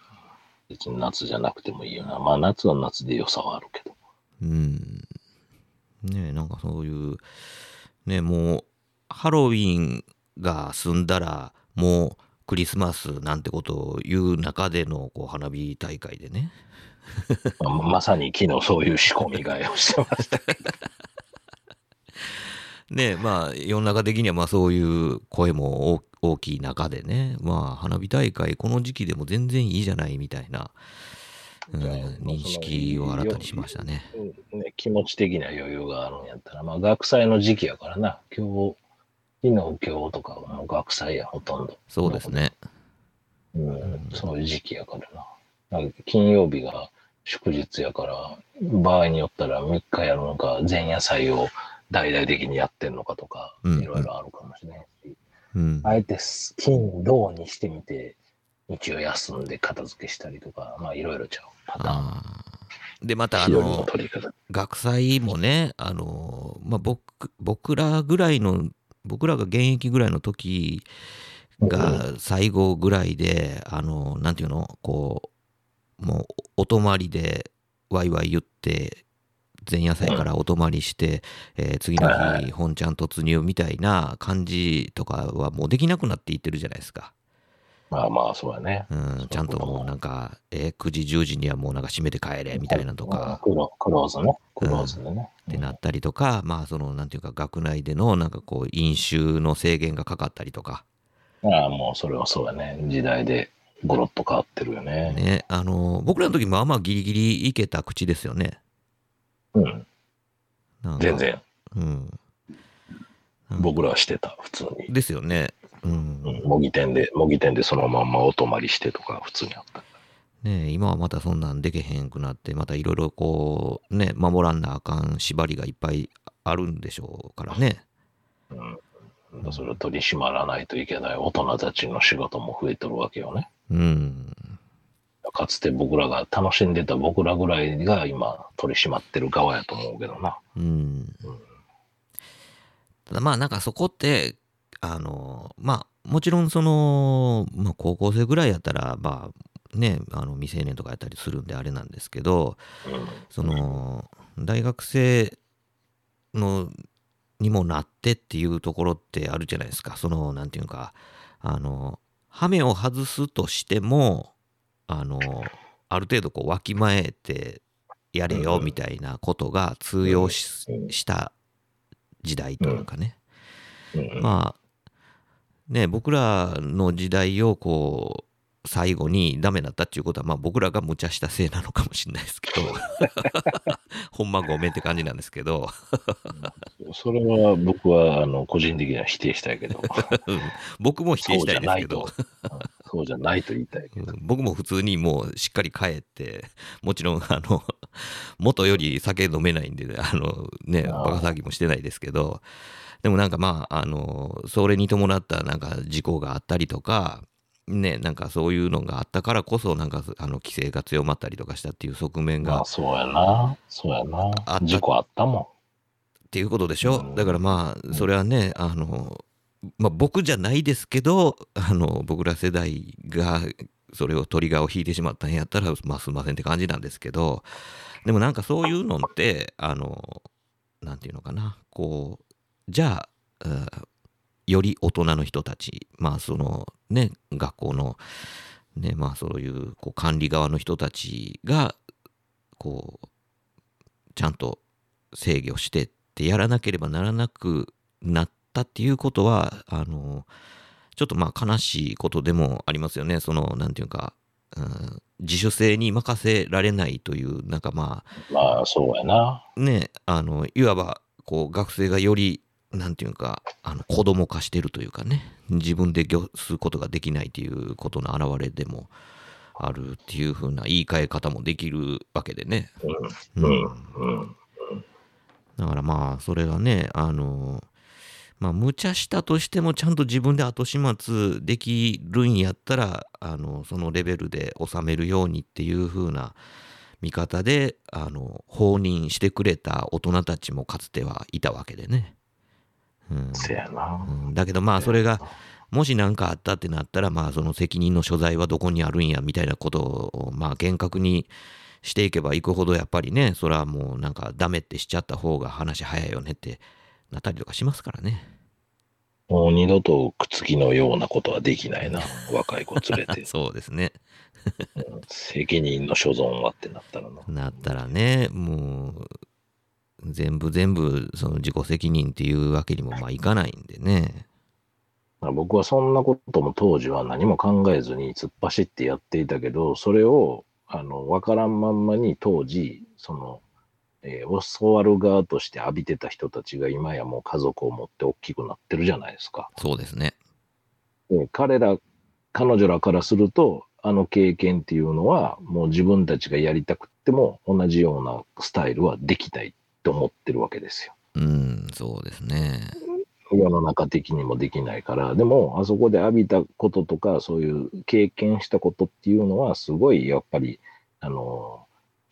別に夏じゃなくてもいいよな。まあ夏は夏で良さはあるけど。うんねえなんかそういうねもうハロウィンが済んだらもうクリスマスなんてことを言う中でのこう花火大会でねまあまさに昨日そういう仕込み替えをしてました。ねえまあ世の中的にはまあそういう声も大大きい中でねまあ花火大会この時期でも全然いいじゃないみたいな、うん、認識を新たにしましたね。うんね、気持ち的な余裕があるんやったら、まあ学祭の時期やからな。今日、昨日、今日とかはもう学祭や、ほとんど。そうですね。うん、そういう時期やからな。なんか金曜日が祝日やから、場合によったら3日やるのか、前夜祭を大々的にやってんのかとか、うんいろいろあるかもしれないし、うん、あえて金、土にしてみて、日曜休んで片付けしたりとか、まあいろいろちゃう。パターン。でまたあの。学祭もねあの、まあ、僕僕らぐらいの僕らが現役ぐらいの時が最後ぐらいであのなんていうのこうもうお泊まりでワイワイ言って前夜祭からお泊まりして、えー次の日本ちゃん突入みたいな感じとかはもうできなくなっていってるじゃないですか。まあまあ、そうやね。うん、ちゃんともうなんか、えー9時10時にはもうなんか閉めて帰れみたいなとか、クロクローズね。クローズでね。ってなったりとか、まあそのなんていうか学内でのなんかこう飲酒の制限がかかったりとかああ、もうそれはそうやね。時代でゴロッと変わってるよね。ねあの僕らの時まあまあギリギリいけた口ですよねうん。全然。うん僕らはしてた、普通に。ですよねうん、うん。模擬店で、模擬店でそのまんまお泊まりしてとか、普通にあった。ね今はまたそんなんでけへんくなってまたいろいろこうね守らんなあかん縛りがいっぱいあるんでしょうからねうん。それを取り締まらないといけない大人たちの仕事も増えてるわけよね。うんかつて僕らが楽しんでた僕らぐらいが今取り締まってる側やと思うけどな。うんただまあなんかそこってあのまあもちろんその、まあ、高校生ぐらいやったらまあねあの未成年とかやったりするんであれなんですけどうん。その大学生のにもなってっていうところってあるじゃないですかそのなんていうかあのハメを外すとしてもあのある程度こうわきまえてやれようんみたいなことが通用し,、た時代というかね、うん。まあね僕らの時代をこう最後にダメだったっていうことはまあ僕らが無茶したせいなのかもしれないですけど。ほんまごめんって感じなんですけど。それは僕はあの個人的には否定したいけど、うん。僕も否定したいですけどそうじゃないと、言いたいけど。うん。僕も普通にもうしっかり帰って もちろんあの 元より酒飲めないんであのねバカ騒ぎもしてないですけどでもなんかまああのそれに伴ったなんか事故があったりとかねなんかそういうのがあったからこそなんかあの規制が強まったりとかしたっていう側面がまあそうやな。そうやな。事故あったもっていうことでしょ、うん。だからまあそれはねあの、まあ、僕じゃないですけどあの僕ら世代がそれをトリガーを引いてしまったんやったらまあすいませんって感じなんですけどでもなんかそういうのってあのなんていうのかなこうじゃあより大人の人たちまあそのね学校のねまあそういうこう管理側の人たちがこうちゃんと制御してってやらなければならなくなってたっていうことはあのちょっとまあ悲しいことでもありますよねそのなんていうか、うん、自主性に任せられないというなんかまん。まあそうやな。あねあのいわばこう学生がよりなんていうかあの子供化してるというかね自分で御することができないということの表れでもあるっていう風な言い換え方もできるわけでね。うん。うん。うん。だからまあそれがねあのまあ無茶したとしてもちゃんと自分で後始末できるんやったらあのそのレベルで収めるようにっていう風な見方であの放任してくれた大人たちもかつてはいたわけでね。うんせやな。うんだけどまあそれがもし何かあったってなったらまあその責任の所在はどこにあるんやみたいなことをまあ厳格にしていけばいくほどやっぱりねそれはもうなんかダメってしちゃった方が話早いよねってなったりとかしますからね。もう二度とくつきのようなことはできないな。若い子連れて。そうですね。うん責任の所存はってなったらな。なったらねもう全部全部その自己責任っていうわけにもまあいかないんでね。まあ僕はそんなことも当時は何も考えずに突っ走ってやっていたけど、それを、あの、わからんまんまに当時、その、えー教わる側として浴びてた人たちが今やもう家族を持って大きくなってるじゃないですか。そうですね。で彼ら、彼女らからすると、あの経験っていうのは、もう自分たちがやりたくっても同じようなスタイルはできないと思ってるわけですよ。うんそうですね。世の中的にもできないから、でも、あそこで浴びたこととか、そういう経験したことっていうのは、すごいやっぱり、あの、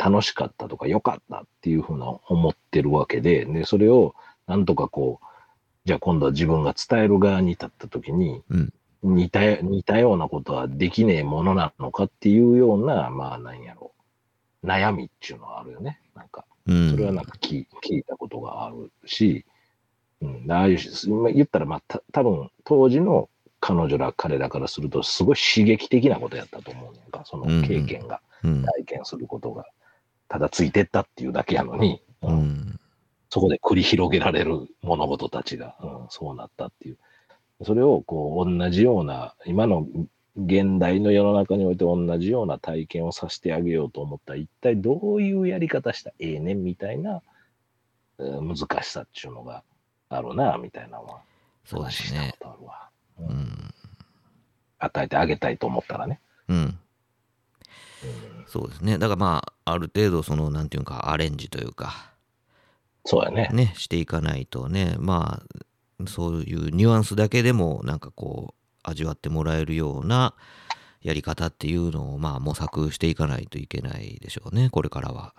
楽しかったとか、良かったっていうふうな思ってるわけで、で、それをなんとかこう、じゃあ今度は自分が伝える側に立った時に、うん。似た、似たようなことはできねえものなのかっていうような、まあ、なんやろう、悩みっていうのはあるよね。なんか。うん。それはなんか聞聞いたことがあるし、うん、ああいうし、まあ言ったら、まあ、た多分当時の彼女ら、彼らからすると、すごい刺激的なことやったと思うねんか、その経験が、うん。体験することが、ただついてったっていうだけやのに、ううんんそこで繰り広げられる物事たちが、うん、そうなったっていう。それを、こう、同じような、今の現代の世の中において同じような体験をさせてあげようと思ったら、一体どういうやり方したらええねんみたいな、えー難しさっていうのがあるな、みたいなのは、そうですね。ううんん与えてあげたいと思ったらね。うんうんそうですね。だからまあ、ある程度、その、なんていうか、アレンジというか、そうやね。ね、していかないとね、まあ、そういうニュアンスだけでも、なんかこう、味わってもらえるようなやり方っていうのを、まあ、模索していかないといけないでしょうね、これからは。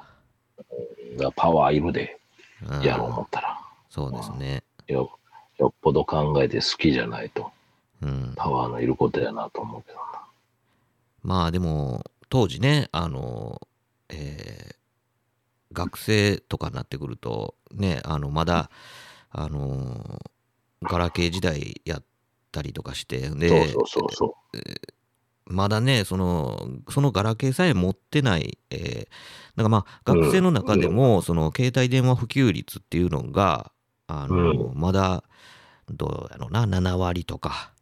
パワーいるで、うんやろう思ったら。そうですね。よよっぽど考えて好きじゃないと、うん。パワーのいることやなと思うけどな。まあでも当時ねあの、えー学生とかになってくるとねあのまだあのガラケー時代やったりとかしてでそうそうそうそまだねそのそのガラケーさえ持ってない、えーなんかまあ学生の中でも、その携帯電話普及率っていうのがあの、まだどうやろうな7割とか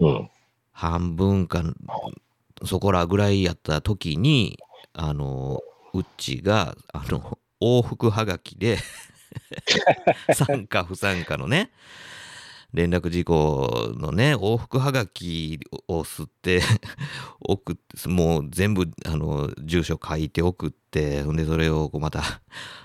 う。うん。半分かそこらぐらいやった時にあのうちがあの 往復はがきで参加不参加のね連絡事項のね往復はがきを吸って 送ってもう全部あの住所書いて送ってほんでそれをこうまた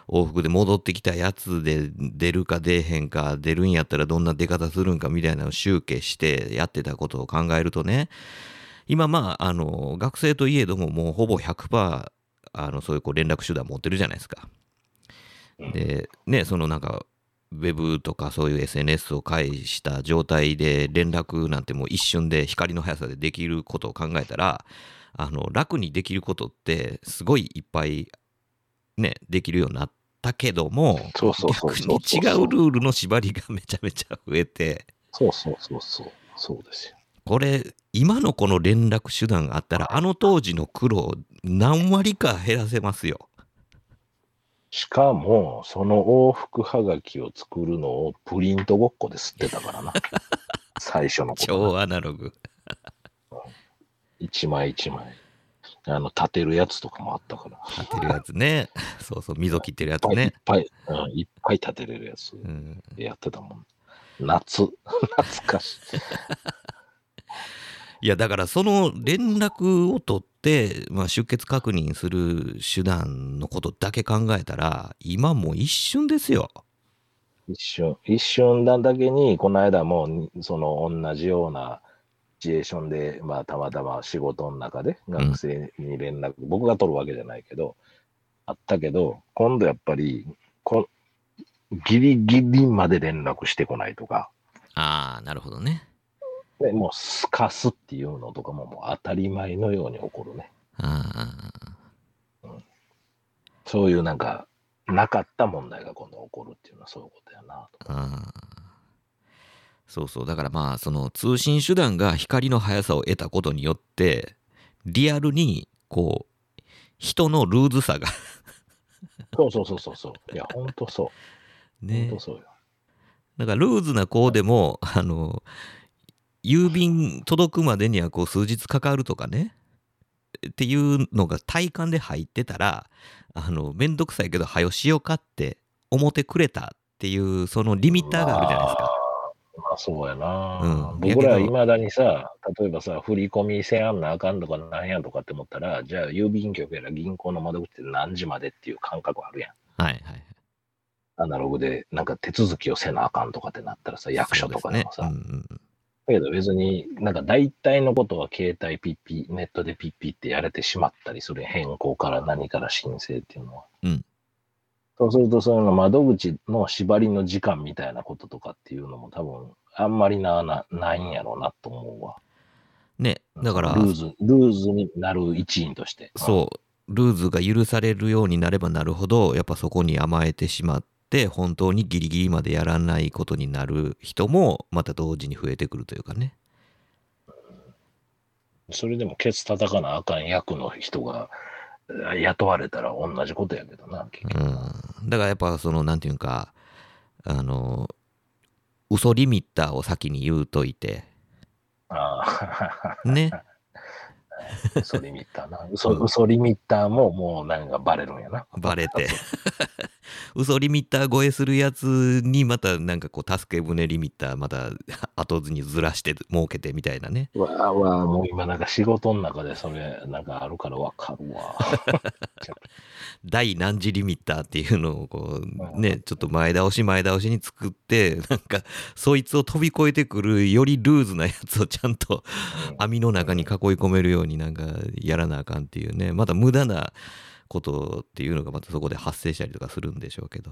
往復で戻ってきたやつで出るか出えへんか出るんやったらどんな出方するんかみたいなのを集計してやってたことを考えるとね今まああの学生といえどももうほぼ100%あのそういうこう連絡手段持ってるじゃないですか。でねそのなんかウェブとかそういう SNS を介した状態で連絡なんてもう一瞬で光の速さでできることを考えたらあの楽にできることってすごいいっぱいねできるようになったけどもそうそうそう逆そうに違うルールの縛りがめちゃめちゃ増えてそうそうそうそう。そうですよ。これ今のこの連絡手段があったらあの当時の苦労何割か減らせますよ。しかも、その往復はがきを作るのをプリントごっこで吸ってたからな。最初の。超アナログ。一枚一枚。あの、立てるやつとかもあったから。立てるやつね。そうそう、溝切ってるやついっね。ぱい、うん、いっぱい立てれるやつうん、やってたもん。夏、懐かしい。いやだからその連絡を取って、まあ、出欠確認する手段のことだけ考えたら今もう一瞬ですよ。一瞬、一瞬だだけに、この間も、にその同じようなシチュエーションで、まあ、たまたま仕事の中で学生に連絡、僕が取るわけじゃないけど、あったけど、今度やっぱり、こギリギリまで連絡してこないとか、ああ、なるほどね。でもうすかすっていうのとかももう当たり前のように起こるね。あそういうなんか、なかった問題が今度起こるっていうのはそういうことやなと。そうそう。だからまあ、その通信手段が光の速さを得たことによって、リアルに、こう、人のルーズさが そうそうそうそうそう。いや、ほんとそう。ほんねと。そうよ。だからルーズな子でも、あの、郵便届くまでにはこう数日かかるとかね。っていうのが体感で入ってたら、あの、めんどくさいけど、はよしようかって思ってくれたっていう、そのリミッターがあるじゃないですか。まあそうやな、うん僕らやけどいまだにさ、例えばさ、振り込みせやんなあかんとかなんやとかって思ったら、じゃあ郵便局やら銀行の窓口って何時までっていう感覚あるやん。はいはい。アナログでなんか手続きをせなあかんとかってなったらさ、役所とかでもさ。ねうんうんだけど別になんか大体のことは携帯ピッピ、ネットでピッピってやれてしまったりする変更から何から申請っていうのは。うんそうすると、その窓口の縛りの時間みたいなこととかっていうのも多分あんまりな、な、ないんやろうなと思うわ。ね、だから、ルーズ、ルーズになる一員として。そう、ルーズが許されるようになればなるほど、やっぱそこに甘えてしまって、本当にギリギリまでやらないことになる人も、また同時に増えてくるというかね。それでもケツ叩かなあかん役の人がえ雇われたら同じことやけどな、結局。うん。だからやっぱその、なんていうか、あの、嘘リミッターを先に言うといて、ああ。ね。嘘リミッターな。嘘、嘘リミッターももうなんかバレるんやな。バレて。嘘リミッター超えするやつにまたなんかこう助け舟リミッターまた後にずらして儲けてみたいなね。うわあわあ、もう今なんか仕事の中でそれなんかあるからわかるわ。第何次リミッターっていうのをこううんねちょっと前倒し前倒しに作ってなんかそいつを飛び越えてくるよりルーズなやつをちゃんと網の中に囲い込めるようになんかやらなあかんっていうねまた無駄なことっていうのがまたそこで発生したりとかするんでしょうけど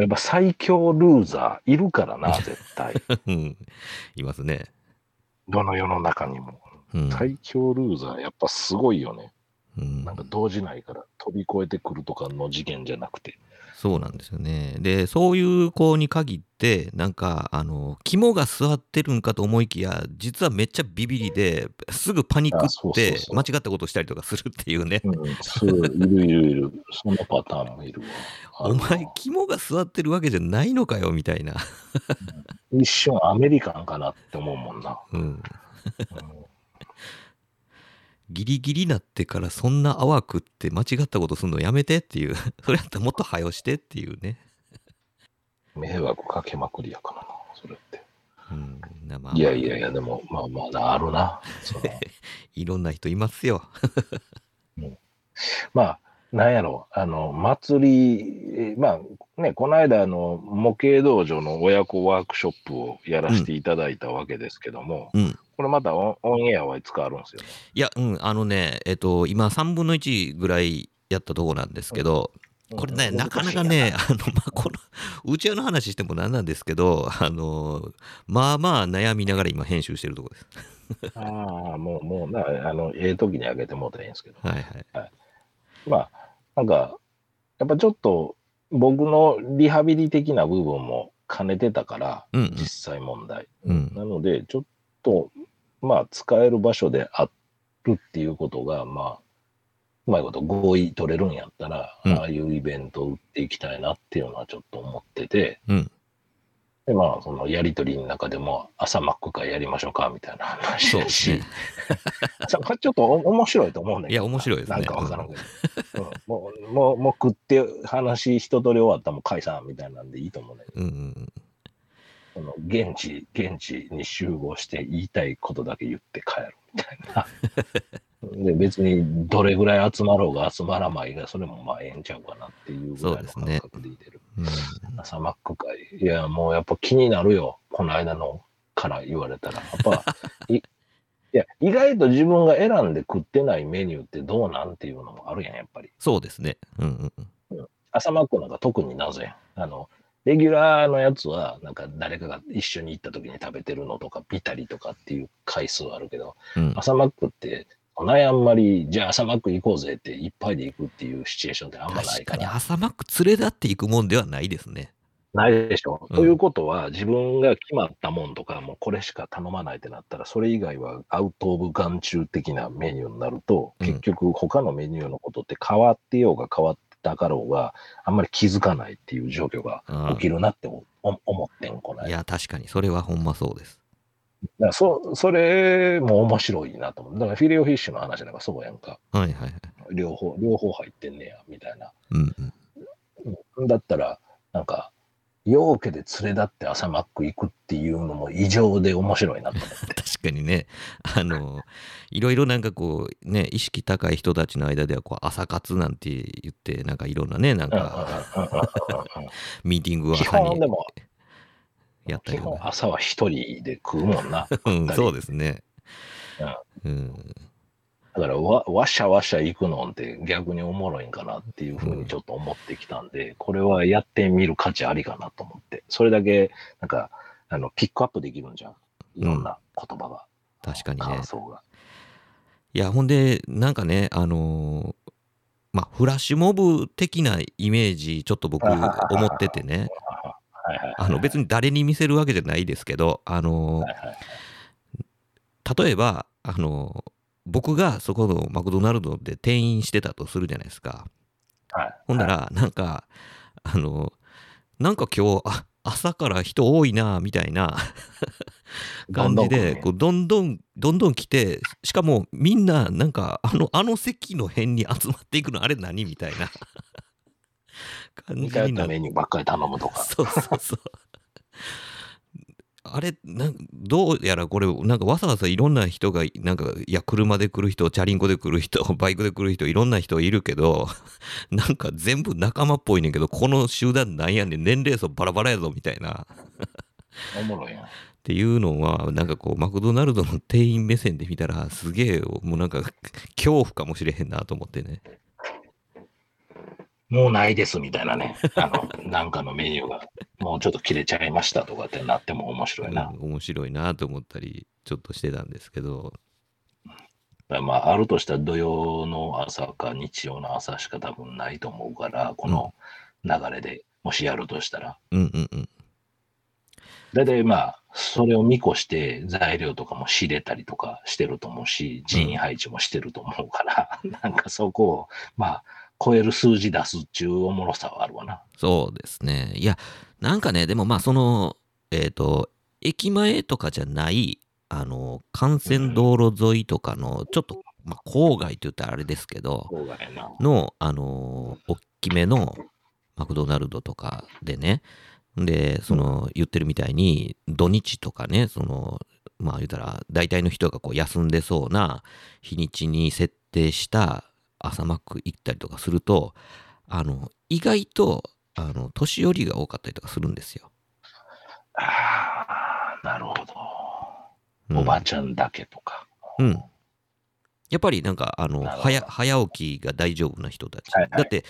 やっぱ最強ルーザーいるからな、絶対。うんいますね。どの世の中にも。うん最強ルーザー、やっぱすごいよね。うんなんか動じないから飛び越えてくるとかの事件じゃなくて。そうなんですよね。で、そういう子に限って、なんか、あの、肝が座ってるんかと思いきや、実はめっちゃビビりで、すぐパニックって間違ったことしたりとかするっていうね。うん、そう、いるいるいる。そのパターンもいるわ。お前、肝が座ってるわけじゃないのかよ、みたいな。一瞬アメリカンかなって思うもんな。うん。うんギリギリなってからそんな淡くって間違ったことするのやめてっていう。それやったらもっと早してっていうね。迷惑かけまくりやからな、それって。うん。なまあいやいやいや、でも、まあまあ、あるな。いろんな人いますよ。まあ、なんやろ、あの、祭り、えまあ、ね、この間、あの、模型道場の親子ワークショップをやらせていただいたわけですけども、うん。これまたオンオンエアはいつかあるんですよね。いや、うん、あのね、えっと、今3分の1ぐらいやったとこなんですけど、これね、うんなかなかね、あの、まあ、この、うちわの話してもなんなんですけど、あの、まあまあ悩みながら今編集してるとこです。ああ、もう、もうな、あの、ええ時にあげてもうたらいいんですけど。はいはい。まあ、なんか、やっぱちょっと、僕のリハビリ的な部分も兼ねてたから、うんうん実際問題。うんなので、ちょっと、まあ、使える場所であるっていうことが、まあ、うまいこと合意取れるんやったら、うんああいうイベントを打っていきたいなっていうのはちょっと思ってて、うん。で、まあ、そのやりとりの中でも、朝マック会やりましょうかみたいな話だし。ちょっとお面白いと思うねんいや面白いですねなんかわからんけど。うんもう、もう、もう食って話一通り終わったらもう解散みたいなんでいいと思うねんうんうん。その現地、現地に集合して言いたいことだけ言って帰るみたいな。で、別にどれぐらい集まろうが集まらないが、それもまあええんちゃうかなっていうぐらいの感覚でいてる。うん朝マック会。いや、もうやっぱ気になるよ。この間のから言われたら。やっぱ、いいや、意外と自分が選んで食ってないメニューってどうなんっていうのもあるやん、やっぱり。そうですね。うんうんうん。朝マックなんか特に謎やん。あの、レギュラーのやつは、なんか誰かが一緒に行った時に食べてるのとか、見たりとかっていう回数はあるけど、うん、朝マックって、そんなにあんまり、じゃあ朝マック行こうぜっていっぱいで行くっていうシチュエーションってあんまない確かにから。朝マック連れ立っていくもんではないですね。ないでしょ。うんということは、自分が決まったもんとか、もうこれしか頼まないってなったら、それ以外はアウト・オブ・眼中的なメニューになると、うん結局他のメニューのことって変わってようが変わってたかろうが、あんまり気づかないっていう状況が起きるなってお思ってん、この間。いや、確かに、それはほんまそうです。だそそれも面白いなと思う。だからフィレオフィッシュの話なんかそうやんか。はいはいはい。両方、両方入ってんねや、みたいな。うんうん。うんだったら、なんか、陽家で連れ立って朝マック行くっていうのも異常で面白いなと思って。確かにね、あの、いろいろなんかこう、ね、意識高い人たちの間では、こう、朝活なんて言って、なんかいろんなね、なんか、ミーティングを基朝に本でも、やった基りとか。本朝は一人で食うもんな。うん、そうですね。うんうん。だからわ、わしゃわしゃ行くのって逆におもろいんかなっていうふうにちょっと思ってきたんで、これはやってみる価値ありかなと思って。それだけ、なんか、あの、ピックアップできるんじゃん。いろんな言葉が、確かにね感。想が。いや、ほんで、なんかね、あのーまあ、フラッシュモブ的なイメージ、ちょっと僕、思っててね、はいはい。あの別に誰に見せるわけじゃないですけど、あのーはいはい例えば、あのー僕がそこのマクドナルドで店員してたとするじゃないですか。はい。ほんなら、なんか、あのーなんか今日、あ朝から人多いな、みたいな感じで、こうどんどん、どんどん来て、しかもみんな、なんか、あの、あの席の辺に集まっていくの、あれ何？みたいな感じになる。たメニューばっかり頼むとか。そうそうそう。あれなんどうやらこれなんかわざわざいろんな人がなんかいや車で来る人チャリンコで来る人バイクで来る人いろんな人いるけど なんか全部仲間っぽいねんけどこの集団なんやねん年齢層バラバラやぞみたいなおもろいやん。っていうのはなんかこうマクドナルドの店員目線で見たらすげえもうなんか恐怖かもしれへんなと思ってねもうないですみたいなね。あの、なんかのメニューが、もうちょっと切れちゃいましたとかってなっても面白いな。うん面白いなと思ったりちょっとしてたんですけどまあ、あるとしたら土曜の朝か日曜の朝しか多分ないと思うから、この流れでもしやるとしたら。うんうんうん大体まあ、それを見越して材料とかも仕入れたりとかしてると思うし、人員配置もしてると思うから、なんかそこを、まあ、超える数字出すっちゅうおもろさはあるわな。そうですね。いや、なんかね、でもまあ、その、えっ、と、駅前とかじゃない、あの、幹線道路沿いとかの、ちょっと、まあ、郊外って言ったらあれですけど、郊外な。の、あの、大きめのマクドナルドとかでね、で、その、言ってるみたいに、土日とかね、その、まあ言ったら、大体の人がこう休んでそうな日にちに設定した朝マック行ったりとかすると、あの、意外と、あの、年寄りが多かったりとかするんですよ。ああ、なるほど。うんおばちゃんだけとか。うん。やっぱりなんか、あの、早、早起きが大丈夫な人たち。はいはいだって、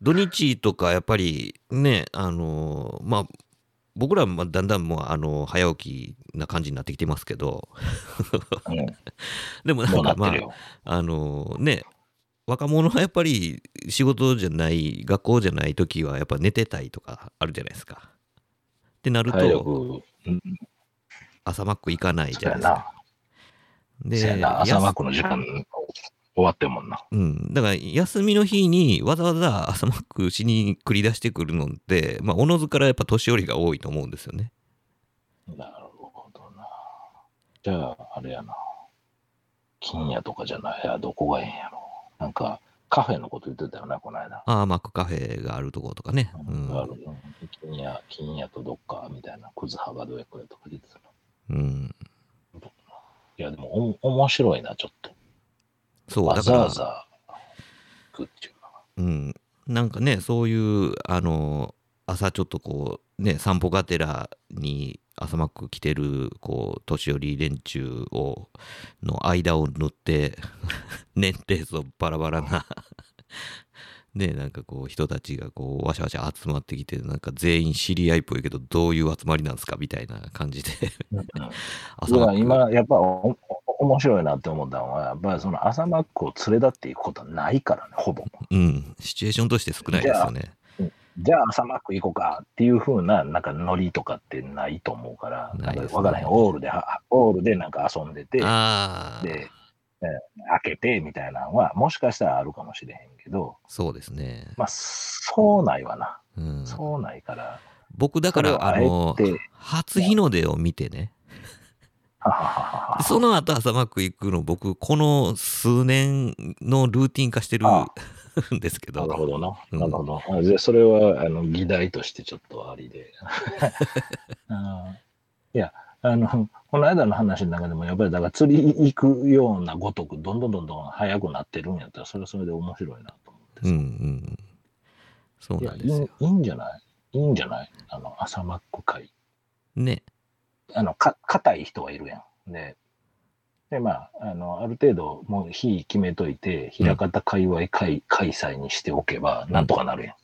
土日とかやっぱりね、あの、まあ、僕らはまあだんだんもう、あの、早起きな感じになってきてますけど、うん、でもなんなかまあ。あの、ね、若者はやっぱり仕事じゃない、学校じゃない時はやっぱ寝てたいとかあるじゃないですか。ってなる体と、力、うん、朝マック行かないじゃないですか。な。そやな。朝マックの時間終わってんもんな。うん。だから、休みの日にわざわざ朝マックしに繰り出してくるのって、まあ、おのずからやっぱ年寄りが多いと思うんですよね。なるほどな。じゃあ、あれやな。金屋とかじゃないや、どこがええんやろ。なんか、カフェのこと言ってたよな、この間。ああ、マックカフェがあるところとかね。うん。あるの金屋、金屋とどっかみたいな、クズハがどうやこれとか言ってたの。うん。いや、でもお、面白いな、ちょっと。そう、わざだから、わざ、行くっていうのは。うん。なんかね、そういう、あの、朝ちょっとこうね散歩がてらに朝マック来てるこう年寄り連中をの間を縫って 年齢層バラバラな ねなんかこう人たちがこうわしゃわしゃ集まってきてなんか全員知り合いっぽいけどどういう集まりなんですかみたいな感じで。朝マック。今、やっぱおお面白いなって思ったのは、やっぱりその朝マックを連れ立っていくことはないからね、ほぼ。うん。シチュエーションとして少ないですよねじゃあ朝マック行こうかっていう風な、なんかノリとかってないと思うから、なんかわからへん。オールでは、オールでなんか遊んでて、で、えー開けてみたいなのは、もしかしたらあるかもしれへんけど、そうですね、まあ、そうないわな。うん、そうないから。僕だからあのて初日の出を見てね。その後朝マック行くの僕この数年のルーティン化してるあんですけどなるほどな。うんなるほど。あじゃあ、それは、あの、議題としてちょっとありで。いや、あの、この間の話の中でも、やっぱり、だから釣り行くようなごとく、どんどんどんどん速くなってるんやったら、それはそれで面白いなと思ってさうんうんそうなんですよいいいんじゃない？いいんじゃない？あの、朝マック会。ねあの、か、硬い人はいるやん。で、で、まあ、あの、ある程度、もう日決めといて、平方界隈会開催にしておけば、なんとかなるやん。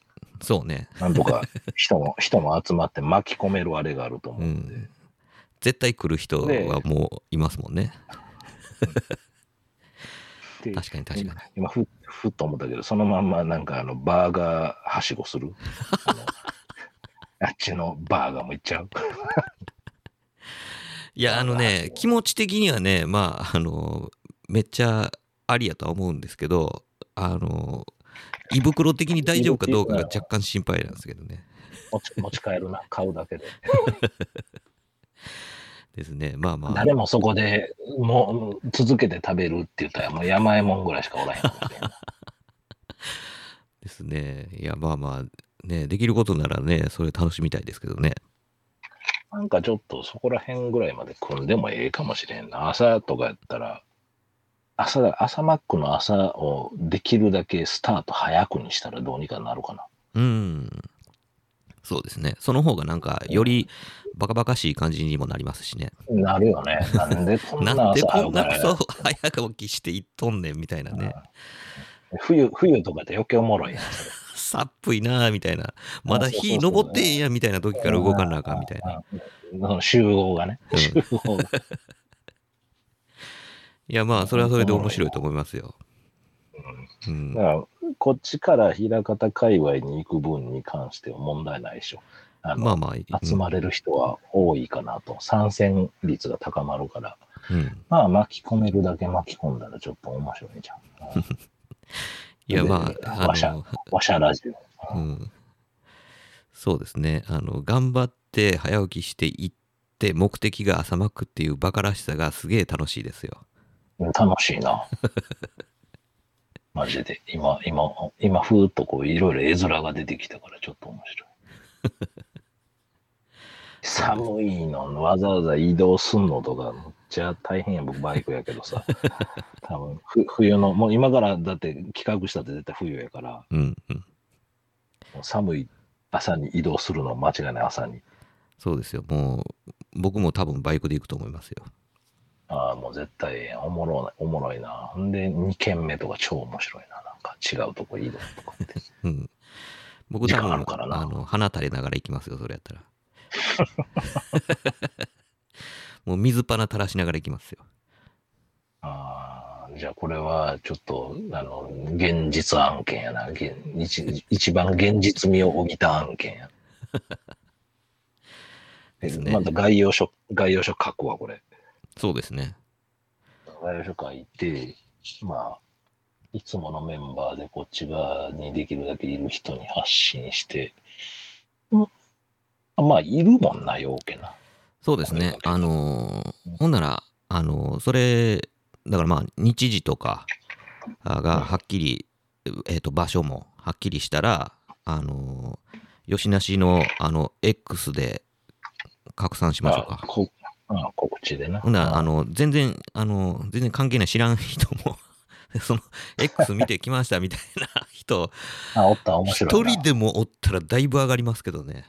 そうねなんとか 人も、人も集まって巻き込めるあれがあると思ううんで。ん絶対来る人はもういますもんねで 確かに確かに今ふ、ふっと思ったけど、そのまんまなんかあの、バーガーはしごする？あのあっちのバーガーも行っちゃう？いやあのね気持ち的にはねまああのめっちゃありやとは思うんですけどあの胃袋的に大丈夫かどうかが若干心配なんですけどね持ち持ち帰るな、買うだけで。ですねまあまあ誰もそこでもう続けて食べるって言ったら、もう山えもんぐらいしかおらへん。ですね。いや、まあまあ、ね、できることならね、それ楽しみたいですけどね。なんかちょっとそこら辺ぐらいまで組んでもええかもしれんな。朝とかやったら、朝だ、朝マックの朝をできるだけスタート早くにしたらどうにかなるかな。うん。そうですね。その方がなんか、よりバカバカしい感じにもなりますしね。なるよね。なんでこんな なんで朝こんな早起きしていっとんねんみたいなね。冬、冬とかって余計おもろいやん。それ寒いなあみたいな。まだ日昇ってんやみたいな時から動かなあかんみたいな。集合がね。うん集合が。いや、まあ、それはそれで面白いと思いますよ。うんだ。から、こっちから枚方界隈に行く分に関しては問題ないでしょ。あのまあまあ、集まれる人は多いかなと。参戦率が高まるから。うん。まあ、巻き込めるだけ巻き込んだらちょっと面白いじゃん。うんいや、まであ、あの、わしゃラジオ。うん、そうですねあの頑張って早起きして行って目的が朝マックっていうバカらしさがすげえ楽しいですよ楽しいな。マジで。今、今、今、ふーっとこう、いろいろ絵面が出てきたから、ちょっと面白い。寒いの、わざわざ移動すんのとか、ちゃ大変や、僕、バイクやけどさ。多分ふ冬の、もう今からだって企画したって絶対冬やから、うんうんもう寒い朝に移動するの間違いない朝に。そうですよもう僕も多分バイクで行くと思いますよああ、もう絶対おもろい、おもろいな。ほんで、2軒目とか超面白いな。なんか違うとこ移動とかって。うん僕時多分間あるからなあの鼻垂れながら行きますよそれやったら もう水っ鼻垂らしながら行きますよああ、じゃあこれはちょっと、あの、現実案件やな。現一一番現実味を帯びた案件や。ですねまた概要書、概要書書くわ、これ。そうですね概要書書いて、まあ、いつものメンバーでこっち側にできるだけいる人に発信して、うんまあ、いるもんな、ようけな。そうですね。あのーほんなら、あのーそれ、だからまあ、日時とかあがはっきり、えっ、と、場所もはっきりしたら、あのー吉梨の、あの、X で拡散しましょうか。あこあ告知でな。ほんなら、あの、全然、あの、全然関係ない知らん人も、その、X 見てきましたみたいな人人、あ、おった、面一白いな。人でもおったらだいぶ上がりますけどね。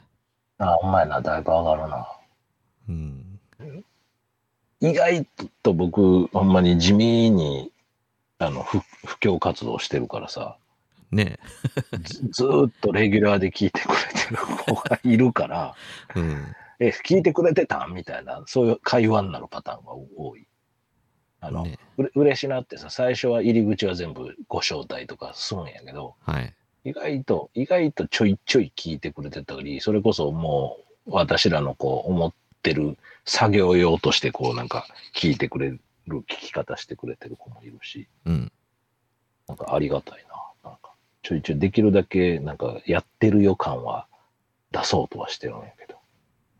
あ、ほんまやな、だいぶ上がるな。うん。意外と僕、ほんまに地味に、あの、布布教活動してるからさ、ねずっとレギュラーで聞いてくれてる子がいるから、うん。え、聞いてくれてたん？みたいな、そういう会話になるパターンが多い。あの、ねうれ嬉しなってさ、最初は入り口は全部ご招待とかするんやけど、はい。意外と、意外とちょいちょい聞いてくれてたり、それこそもう私らのこう思ってる作業用としてこうなんか聞いてくれる聞き方してくれてる子もいるし、うん。なんかありがたいな。なんかちょいちょいできるだけなんかやってる予感は出そうとはしてるんやけど。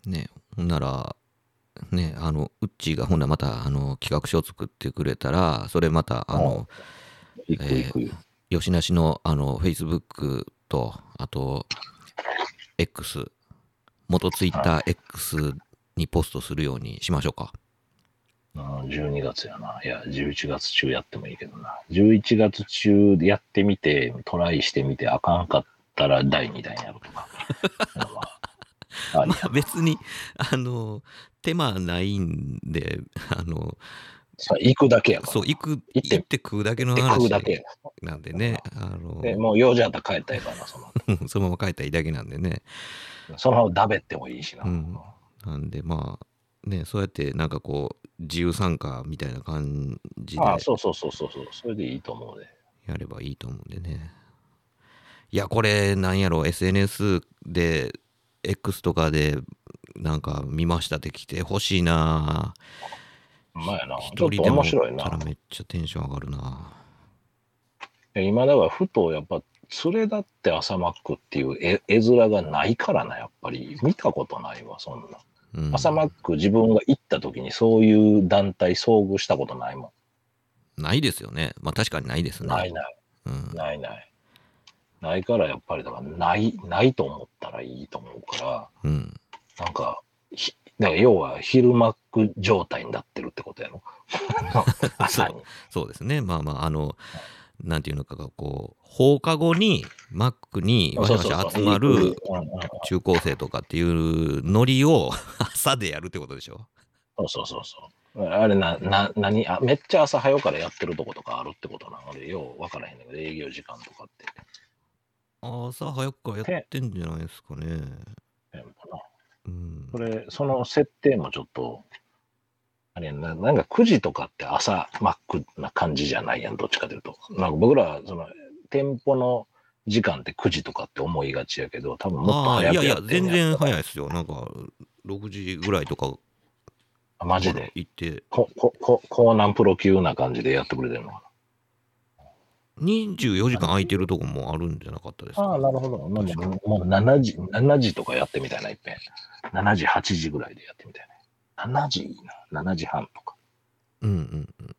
ねほんなら、ねあの、ウッチーがほんならまた、あの、企画書を作ってくれたら、それまた、あの、行く行くよ。吉なしの、あの、Facebook と、あと、X、元ツイッター X にポストするようにしましょうか。うん、12月やな。いや、11月中やってもいいけどな。11月中やってみて、トライしてみて、あかんかったら第2弾やるとか。まあ、別に、あの、手間ないんで、あの、行くだけやから。そう、行く、行って行って食うだけの話うだけ。なんでね、あの、で、もう用事あったら帰ったらいいからな、その後。そのまま帰ったらいいだけなんでね。そのままだべってもいいしな。うんなんでまあ、ね、そうやってなんかこう、自由参加みたいな感じでああ、そうそうそうそうそう。それでいいと思うで。やればいいと思うんでね。いや、これ、なんやろ、SNS で、X とかで、なんか見ましたって来てほしいなうまいな。ちょっと一人でも面白いなた。らめっちゃテンション上がるな今だからふとやっぱ連れだって朝マックっていう絵絵面がないからなやっぱり見たことないわそんな、うん、朝マック自分が行った時にそういう団体遭遇したことないもないですよね。まあ確かにないですん、ね。ないないうん、ないないないからやっぱりだからないないと思ったらいいと思うからうん。なんかひだから要は昼マック状態になってるってことやろ 朝にそうですね。まあまあ、あの、なんていうのかが、こう、放課後に、マックにわしゃわしゃ集まる中高生とかっていうノリを 朝でやるってことでしょ？そうそうそうそう。あれな、な、何？あ、めっちゃ朝早からやってるとことかあるってことなので、よう分からへんねんけど、営業時間とかって。朝早くからやってんじゃないですかね。うん。それ、その設定もちょっと、あれやな、なんか9時とかって朝マックな感じじゃないやん、どっちかというと。なんか僕ら、その、店舗の時間って9時とかって思いがちやけど、多分もっとああ、いやいや早くや全然早いですよ。なんか、6時ぐらいとかあマジで？行って、こ、こ、こ、コーナンプロ級な感じでやってくれてるのか24時間空いてるとこもあるんじゃなかったですな。ああ、か。なるほど。もう7時、7時とかやってみたいな、いっぺん。7時、8時ぐらいでやってみたいな。7時いいな。7時半とか。うんうんうん。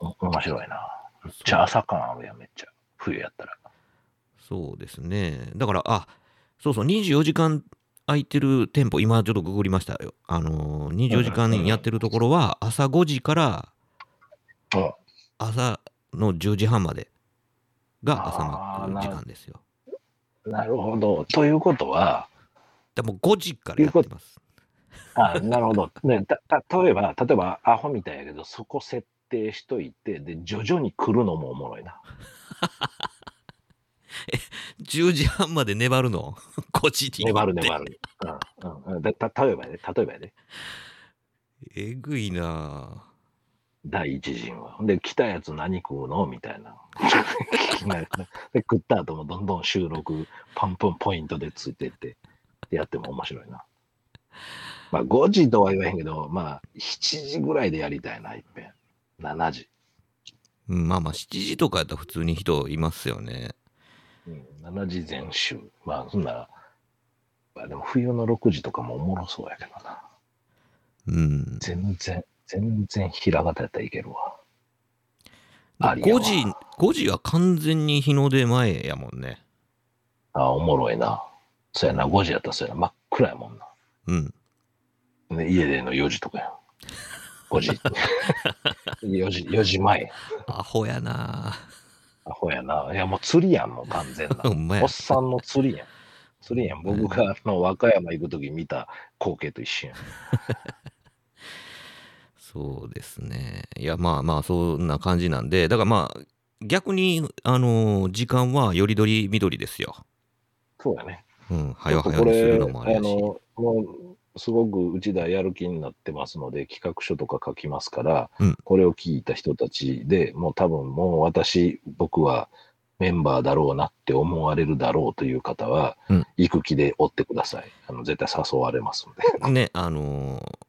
お面白いな。めっちゃ朝感あるやん、めっちゃ。冬やったら。そうですね。だから、あそうそう、24時間空いてる店舗、今ちょっとググりましたよ。あのー、24時間やってるところは、朝5時からうん。朝の10時半までが朝マック時間ですよ。なるほど。ということは、でも5時からやってます。あなるほど。ね、た、た、例えば、例えば、アホみたいやけど、そこ設定しといて、で、徐々に来るのもおもろいな。10時半まで粘るの ?5 時に。粘る粘。る。うん。うん。で、た、例えばやで、例えばやで。えぐいな第一陣は。で、来たやつ何食うの？みたいな。で、食った後もどんどん収録、パンプンポイントでついてって、でやっても面白いな。まあ、5時とは言わへんけど、まあ、7時ぐらいでやりたいな、いっぺん。7時。うんまあまあ、7時とかやったら普通に人いますよね。うん、7時全集。まあ、そんなら、まあ、でも冬の6時とかもおもろそうやけどな。うん。全然、全然平方やったらいけるわ。ありやわ5時、5時は完全に日の出前やもんね。あ、おもろいな。そうやな、5時やったらそうやな、真っ暗やもんな。うん。ね、家での4時とかやん。5時。4時、4時前。アホやなアホやな。いや、もう釣りやん、もう完全な。おっさんの釣りやん。釣りやん。僕があの和歌山行くとき見た光景と一緒やん。そうですね。いや、まあまあ、そんな感じなんで、だからまあ、逆に、あのー時間はよりどりみどりですよ。そうやね。うん、はよはするのもあれやし。あの、もう、すごくうちではやる気になってますので、企画書とか書きますから、うんこれを聞いた人たちでもう多分もう私、僕はメンバーだろうなって思われるだろうという方は、うん行く気で追ってください。あの絶対誘われますので。ね、あのー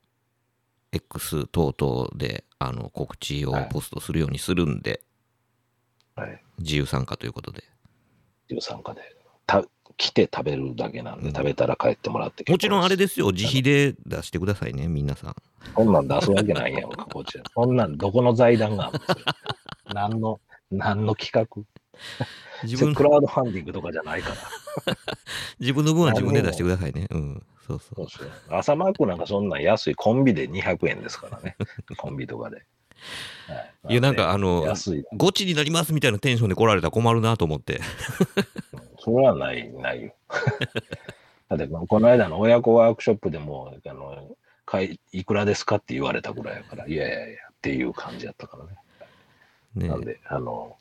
X 等々であの告知をポストするようにするんで、はい。自由参加ということで。参加で。た来て食べるだけなんで、うん食べたら帰ってもらってもちろんあれでですよ、自費で出してくださいね、皆さん。こんなん出すわけないやんか、こっちは。こんなんどこの財団があるんですよ。何の、何の企画？自分クラウドファンディングとかじゃないから。自分の分は自分で出してくださいね。うん、そうそそうう。そう朝マークなんかそんなん安いコンビで200円ですからね。コンビとかで。はいやなんかあの安い。ゴチになりますみたいなテンションで来られたら困るなと思って。それはない、ないよ。だって、この間の親子ワークショップでも、あの、かいいくらですかって言われたぐらいやから、いやいやいやっていう感じやったからね。ねなんで、あの、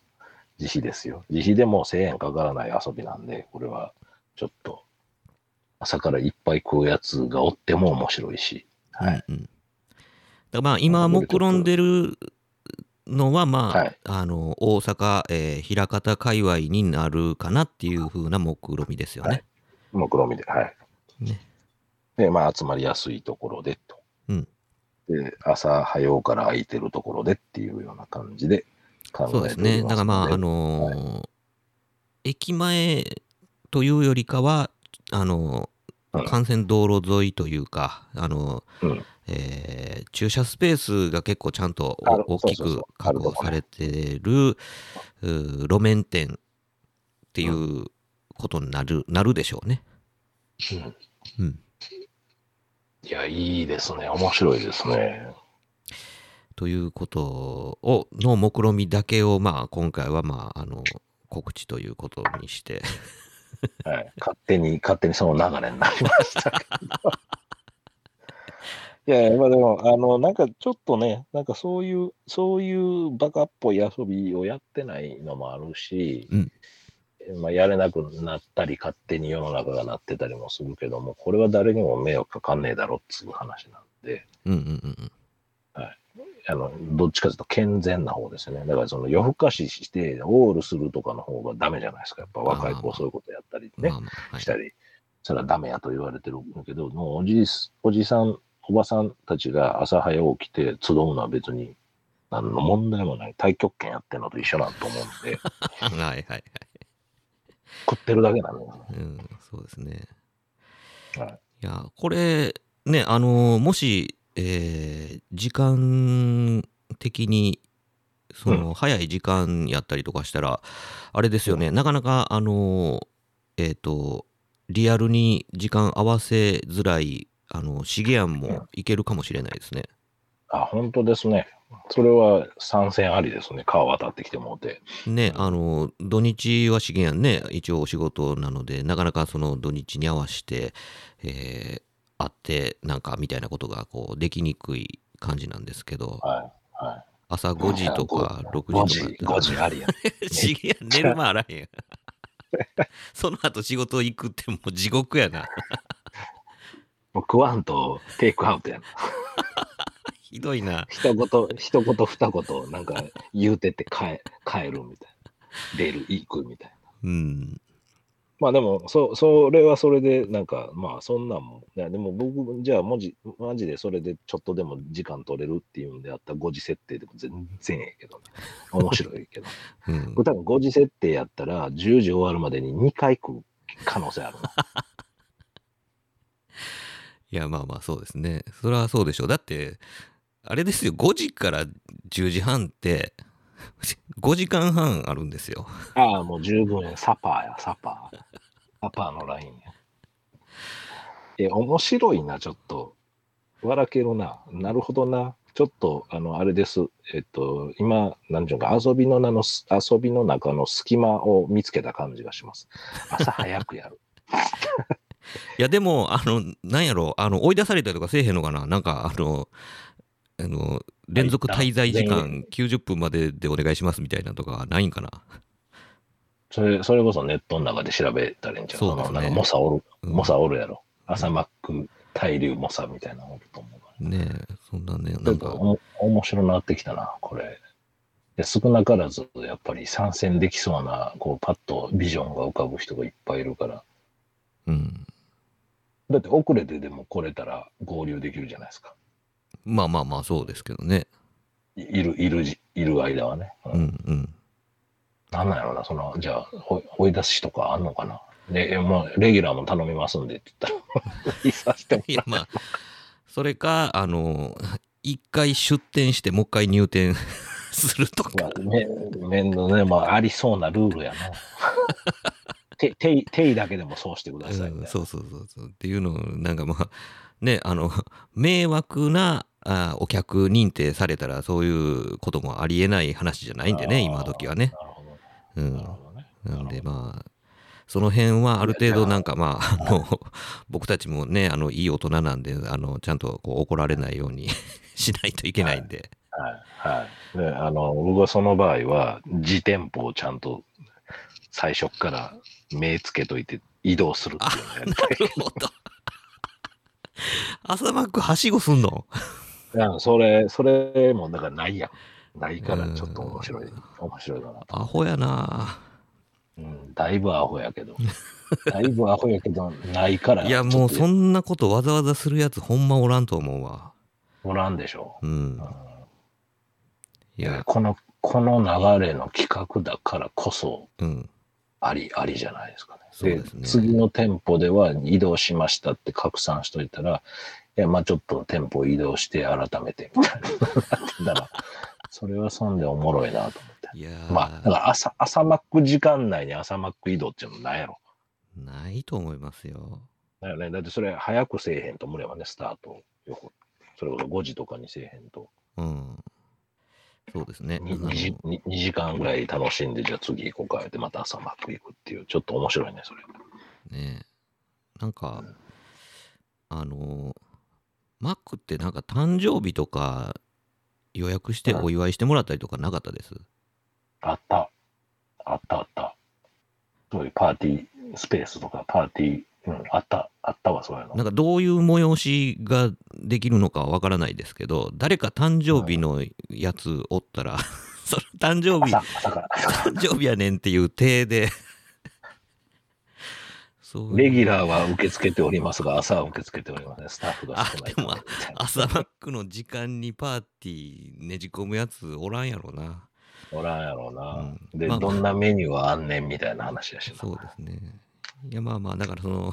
自費ですよ。自費でも1000円かからない遊びなんで、これはちょっと、朝からいっぱい食うやつがおっても面白いし、はい。うんうん、だからまあ今目論んでるのはまあ、はいあの大阪、えー、枚方界隈になるかなっていう風な目論みですよね。目論みで、はい。ねで、まあ、集まりやすいところでと。うんで、朝早うから空いてるところでっていうような感じで考えておりますそうですね。だからまあ、あののー駅前というよりかは、あのーうん幹線道路沿いというか、あのーうんえー駐車スペースが結構ちゃんと大きく確保されてる路面店っていうことになるなるでしょうね。うんうん、いや、いいですね。面白いですね。ということをの目論みだけを、まあ、今回は、まあ、あの告知ということにして。はい、勝手に、勝手にその流れになりましたけど。いやいや、まあでも、あの、なんかちょっとね、なんかそういう、そういうバカっぽい遊びをやってないのもあるし、うんまあ、やれなくなったり、勝手に世の中がなってたりもするけども、これは誰にも迷惑かかんねえだろっつう話なんで、うんうんうんうんあの、どっちかというと健全な方ですよね。だからその夜更かしして、オールするとかの方がダメじゃないですか。やっぱ若い子そういうことやったりねま。あまあはいしたり、それはダメやと言われてるんだけど、もうおじおじさん、おばさんたちが朝早起きて集うのは別に何の問題もない。太極拳やってるのと一緒なんと思うんで、はいはいはい。食ってるだけなんだよね。うん、そうですね。はいいや、これ、ね、あの、もし、えー時間的に、その、早い時間やったりとかしたら、あれですよね、なかなか、あの、えっ、と、リアルに時間合わせづらい、あの、シゲアンもいけるかもしれないですね。あ、本当ですね。それは参戦ありですね。川渡ってきてもうて。ね、あの、土日は資源やんね、一応お仕事なので、なかなかその土日に合わせて、えー会って、なんかみたいなことがこうできにくい感じなんですけど、はい。はい。朝5時とか6 5時時、とか5時ありやん。資源寝る間あらへんやん。その後仕事行くってもう地獄やな。もう食わんとテイクアウトやな。ひどいな。一言、一言二言、なんか言うてって帰帰るみたいな。出る、行くみたいな。うん。まあでも、そそれはそれで、なんか、まあそんなんも、いやでも僕、じゃあ文字、マジでそれでちょっとでも時間取れるっていうんであったら5時設定でも全然ええけどね。面白いけど。うん多分5時設定やったら10時終わるまでに2回食う可能性あるな。いや、まあまあそうですね。それはそうでしょう。だって、あれですよ、5時から10時半って、5時間半あるんですよ。ああ、もう十分や。サパーや、サパー。サパーのラインや。え、面白いな、ちょっと。笑けるな。なるほどな。ちょっと、あの、あれです。えっと、今、なんていうか、遊びの名の、遊びの中の隙間を見つけた感じがします。朝早くやる。いやでもあのなんやろあの追い出されたりとかせえへんのかな？なんかあのあの連続滞在時間90分まででお願いしますみたいなとかないんかな？それ、それこそネットの中で調べたらいいんちゃう？そうですね。のなんか、モサおる、うん。モサおるやろ。朝マック、対流モサみたいなのおると思う。ねえそんなねなんか。お面白なってきたな、これ。で少なからず、やっぱり参戦できそうな、こう、パッとビジョンが浮かぶ人がいっぱいいるから。うんだって遅れてでも来れたら合流できるじゃないですか。まあまあまあそうですけどねいいる、いるじ、いる間はね。ううんんなんなんやろな、その、じゃあ、ほ追い出しとかあんのかな。で、えもう、レギュラーも頼みますんでって言ったら、いさせてもいやまあそれかあの一回出店してもう一回入店 するとか面倒ね、まあ、ありそうなルールやな。て、てい、ていだけでもそうしてください。うんそうそうそうそうっていうのをなんかまあねあの 迷惑なあお客認定されたらそういうこともありえない話じゃないんでね今時はね。なるほど。うんなんでまあその辺はある程度なんかまああの 僕たちもねあのいい大人なんであのちゃんとこう怒られないように しないといけないんで。はい。はい。で、あの、僕はその場合は、自店舗をちゃんと最初っから目つけといて移動するっていうのをやりたいなるほど。朝マックはしごすんの？いやそれ、それもだからないやん。ないからちょっと面白い、面白いかなと。アホやなうん、だいぶアホやけど。だいぶアホやけど、ないから。いやもうそんんなことわざわざするやつほんまおらんと思うわ。おらんでしょ。うん。うんいや、この、この流れの企画だからこそ、うん。あり、ありじゃないですかね。そうですね次の店舗では移動しましたって拡散しといたら、いや、まあちょっと店舗移動して改めてみたいな。だから、それはそんでおもろいなと思って。いやーまあ、だから朝、朝マック時間内に朝マック移動っていうのもないやろ。ないと思いますよ。だよね。だってそれ早くせえへんと無理やわね、スタート。それこそ5時とかにせえへんと。うん。そうですね。にあの 2, 時に2時間ぐらい楽しんで、じゃあ次行こうかって、また朝マック行くっていう、ちょっと面白いね、それ。ねなんか、あの、マックってなんか誕生日とか予約してお祝いしてもらったりとかなかったです？あった。あったあった。そういうパーティースペースとか、パーティー、うん、あった、あったわ、そういうの。なんかどういう催しができるのかわからないですけど、誰か誕生日のやつおったら、その誕生日。誕生日やねんっていう体で そうレギュラーは受け付けておりますが、朝は受け付けておりません。スタッフが少ないでも朝マックの時間にパーティーねじ込むやつおらんやろなおらんやろうな。うんで、まあどんなメニューはあんねんみたいな話やしな。そうですねいやまあまあだからその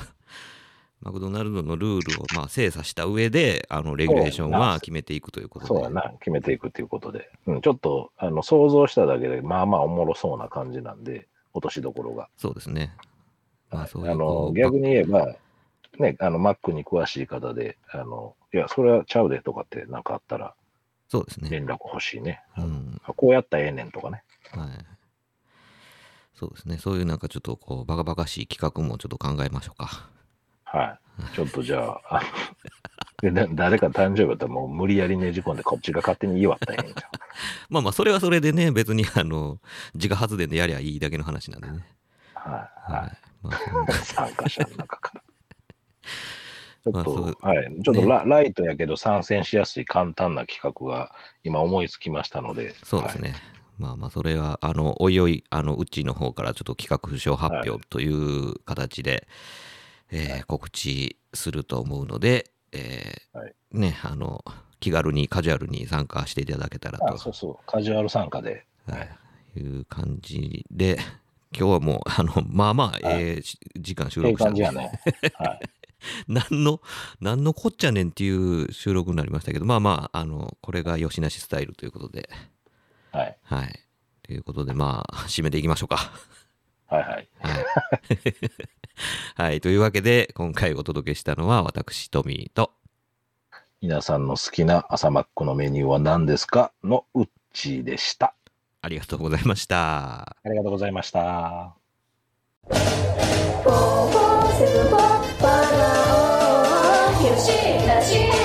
マクドナルドのルールをまあ精査した上であのレギュレーションは決めていくということでそうやな、決めていくっていうことで。うん、ちょっと、あの、想像しただけで、まあまあおもろそうな感じなんで、落としどころが。そうですねまあそうあの逆に言えば、ね、あの、マックに詳しい方で、あの、いや、それはちゃうでとかってなんかあったらそうですね連絡欲しいね。うんあこうやったらええねんとかね。はいそうですねそういうなんかちょっとこうバカバカしい企画もちょっと考えましょうかはい。ちょっとじゃあ、あ でだ誰か誕生日だったらもう無理やりねじ込んでこっちが勝手に祝ったらええんちゃ まあまあそれはそれでね別にあの自家発電でやりゃいいだけの話なんでねう。はい。ははいまあ参加者の中から。ちょっと、はい。ちょっとラ,、ライトやけど参戦しやすい簡単な企画が今思いつきましたので。そうですね。まあまあ、それは、あの、おいおい、あの、うちの方からちょっと企画書発表という形で、えー告知すると思うので、えーはいね、あの、気軽にカジュアルに参加していただけたらはい。とあ、そうそう。カジュアル参加で。はいいう感じで、今日はもう、あの、まあまあ、えーし時間収録したんで感じやね。はい。何の、何のこっちゃねんっていう収録になりましたけど、まあまあ、あの、これが吉なしスタイルということで、はい。はい。ということで、まあ、締めていきましょうか。はいはい。はい。はい。というわけで、今回お届けしたのは、私、トミーと、皆さんの好きな朝マックのメニューは何ですかのうっちーでした。ありがとうございました。ありがとうございました。よ